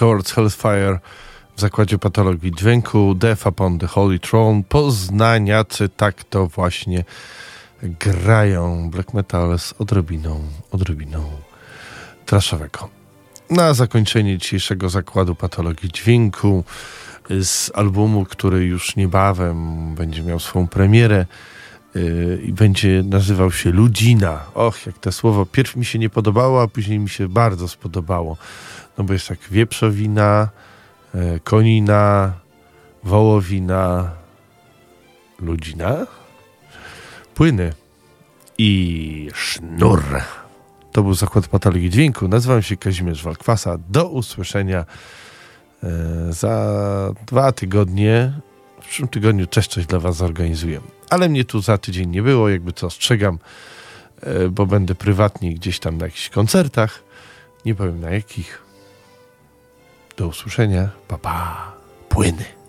Towards Hellfire w zakładzie patologii dźwięku, Death Upon the Holy Throne, poznaniacy tak to właśnie grają black metal z odrobiną, odrobiną traszowego. Na zakończenie dzisiejszego zakładu patologii dźwięku z albumu, który już niebawem będzie miał swoją premierę yy, i będzie nazywał się Ludzina. Och, jak to słowo pierw mi się nie podobało, a później mi się bardzo spodobało. No bo jest tak wieprzowina, yy, konina, wołowina, ludzina, płyny i sznur. To był zakład patologii dźwięku. Nazywam się Kazimierz Walkwasa. Do usłyszenia e, za dwa tygodnie. W przyszłym tygodniu też coś dla Was zorganizuję. Ale mnie tu za tydzień nie było, jakby co ostrzegam, e, bo będę prywatnie gdzieś tam na jakichś koncertach. Nie powiem na jakich. Do usłyszenia. Pa, pa. Płyny.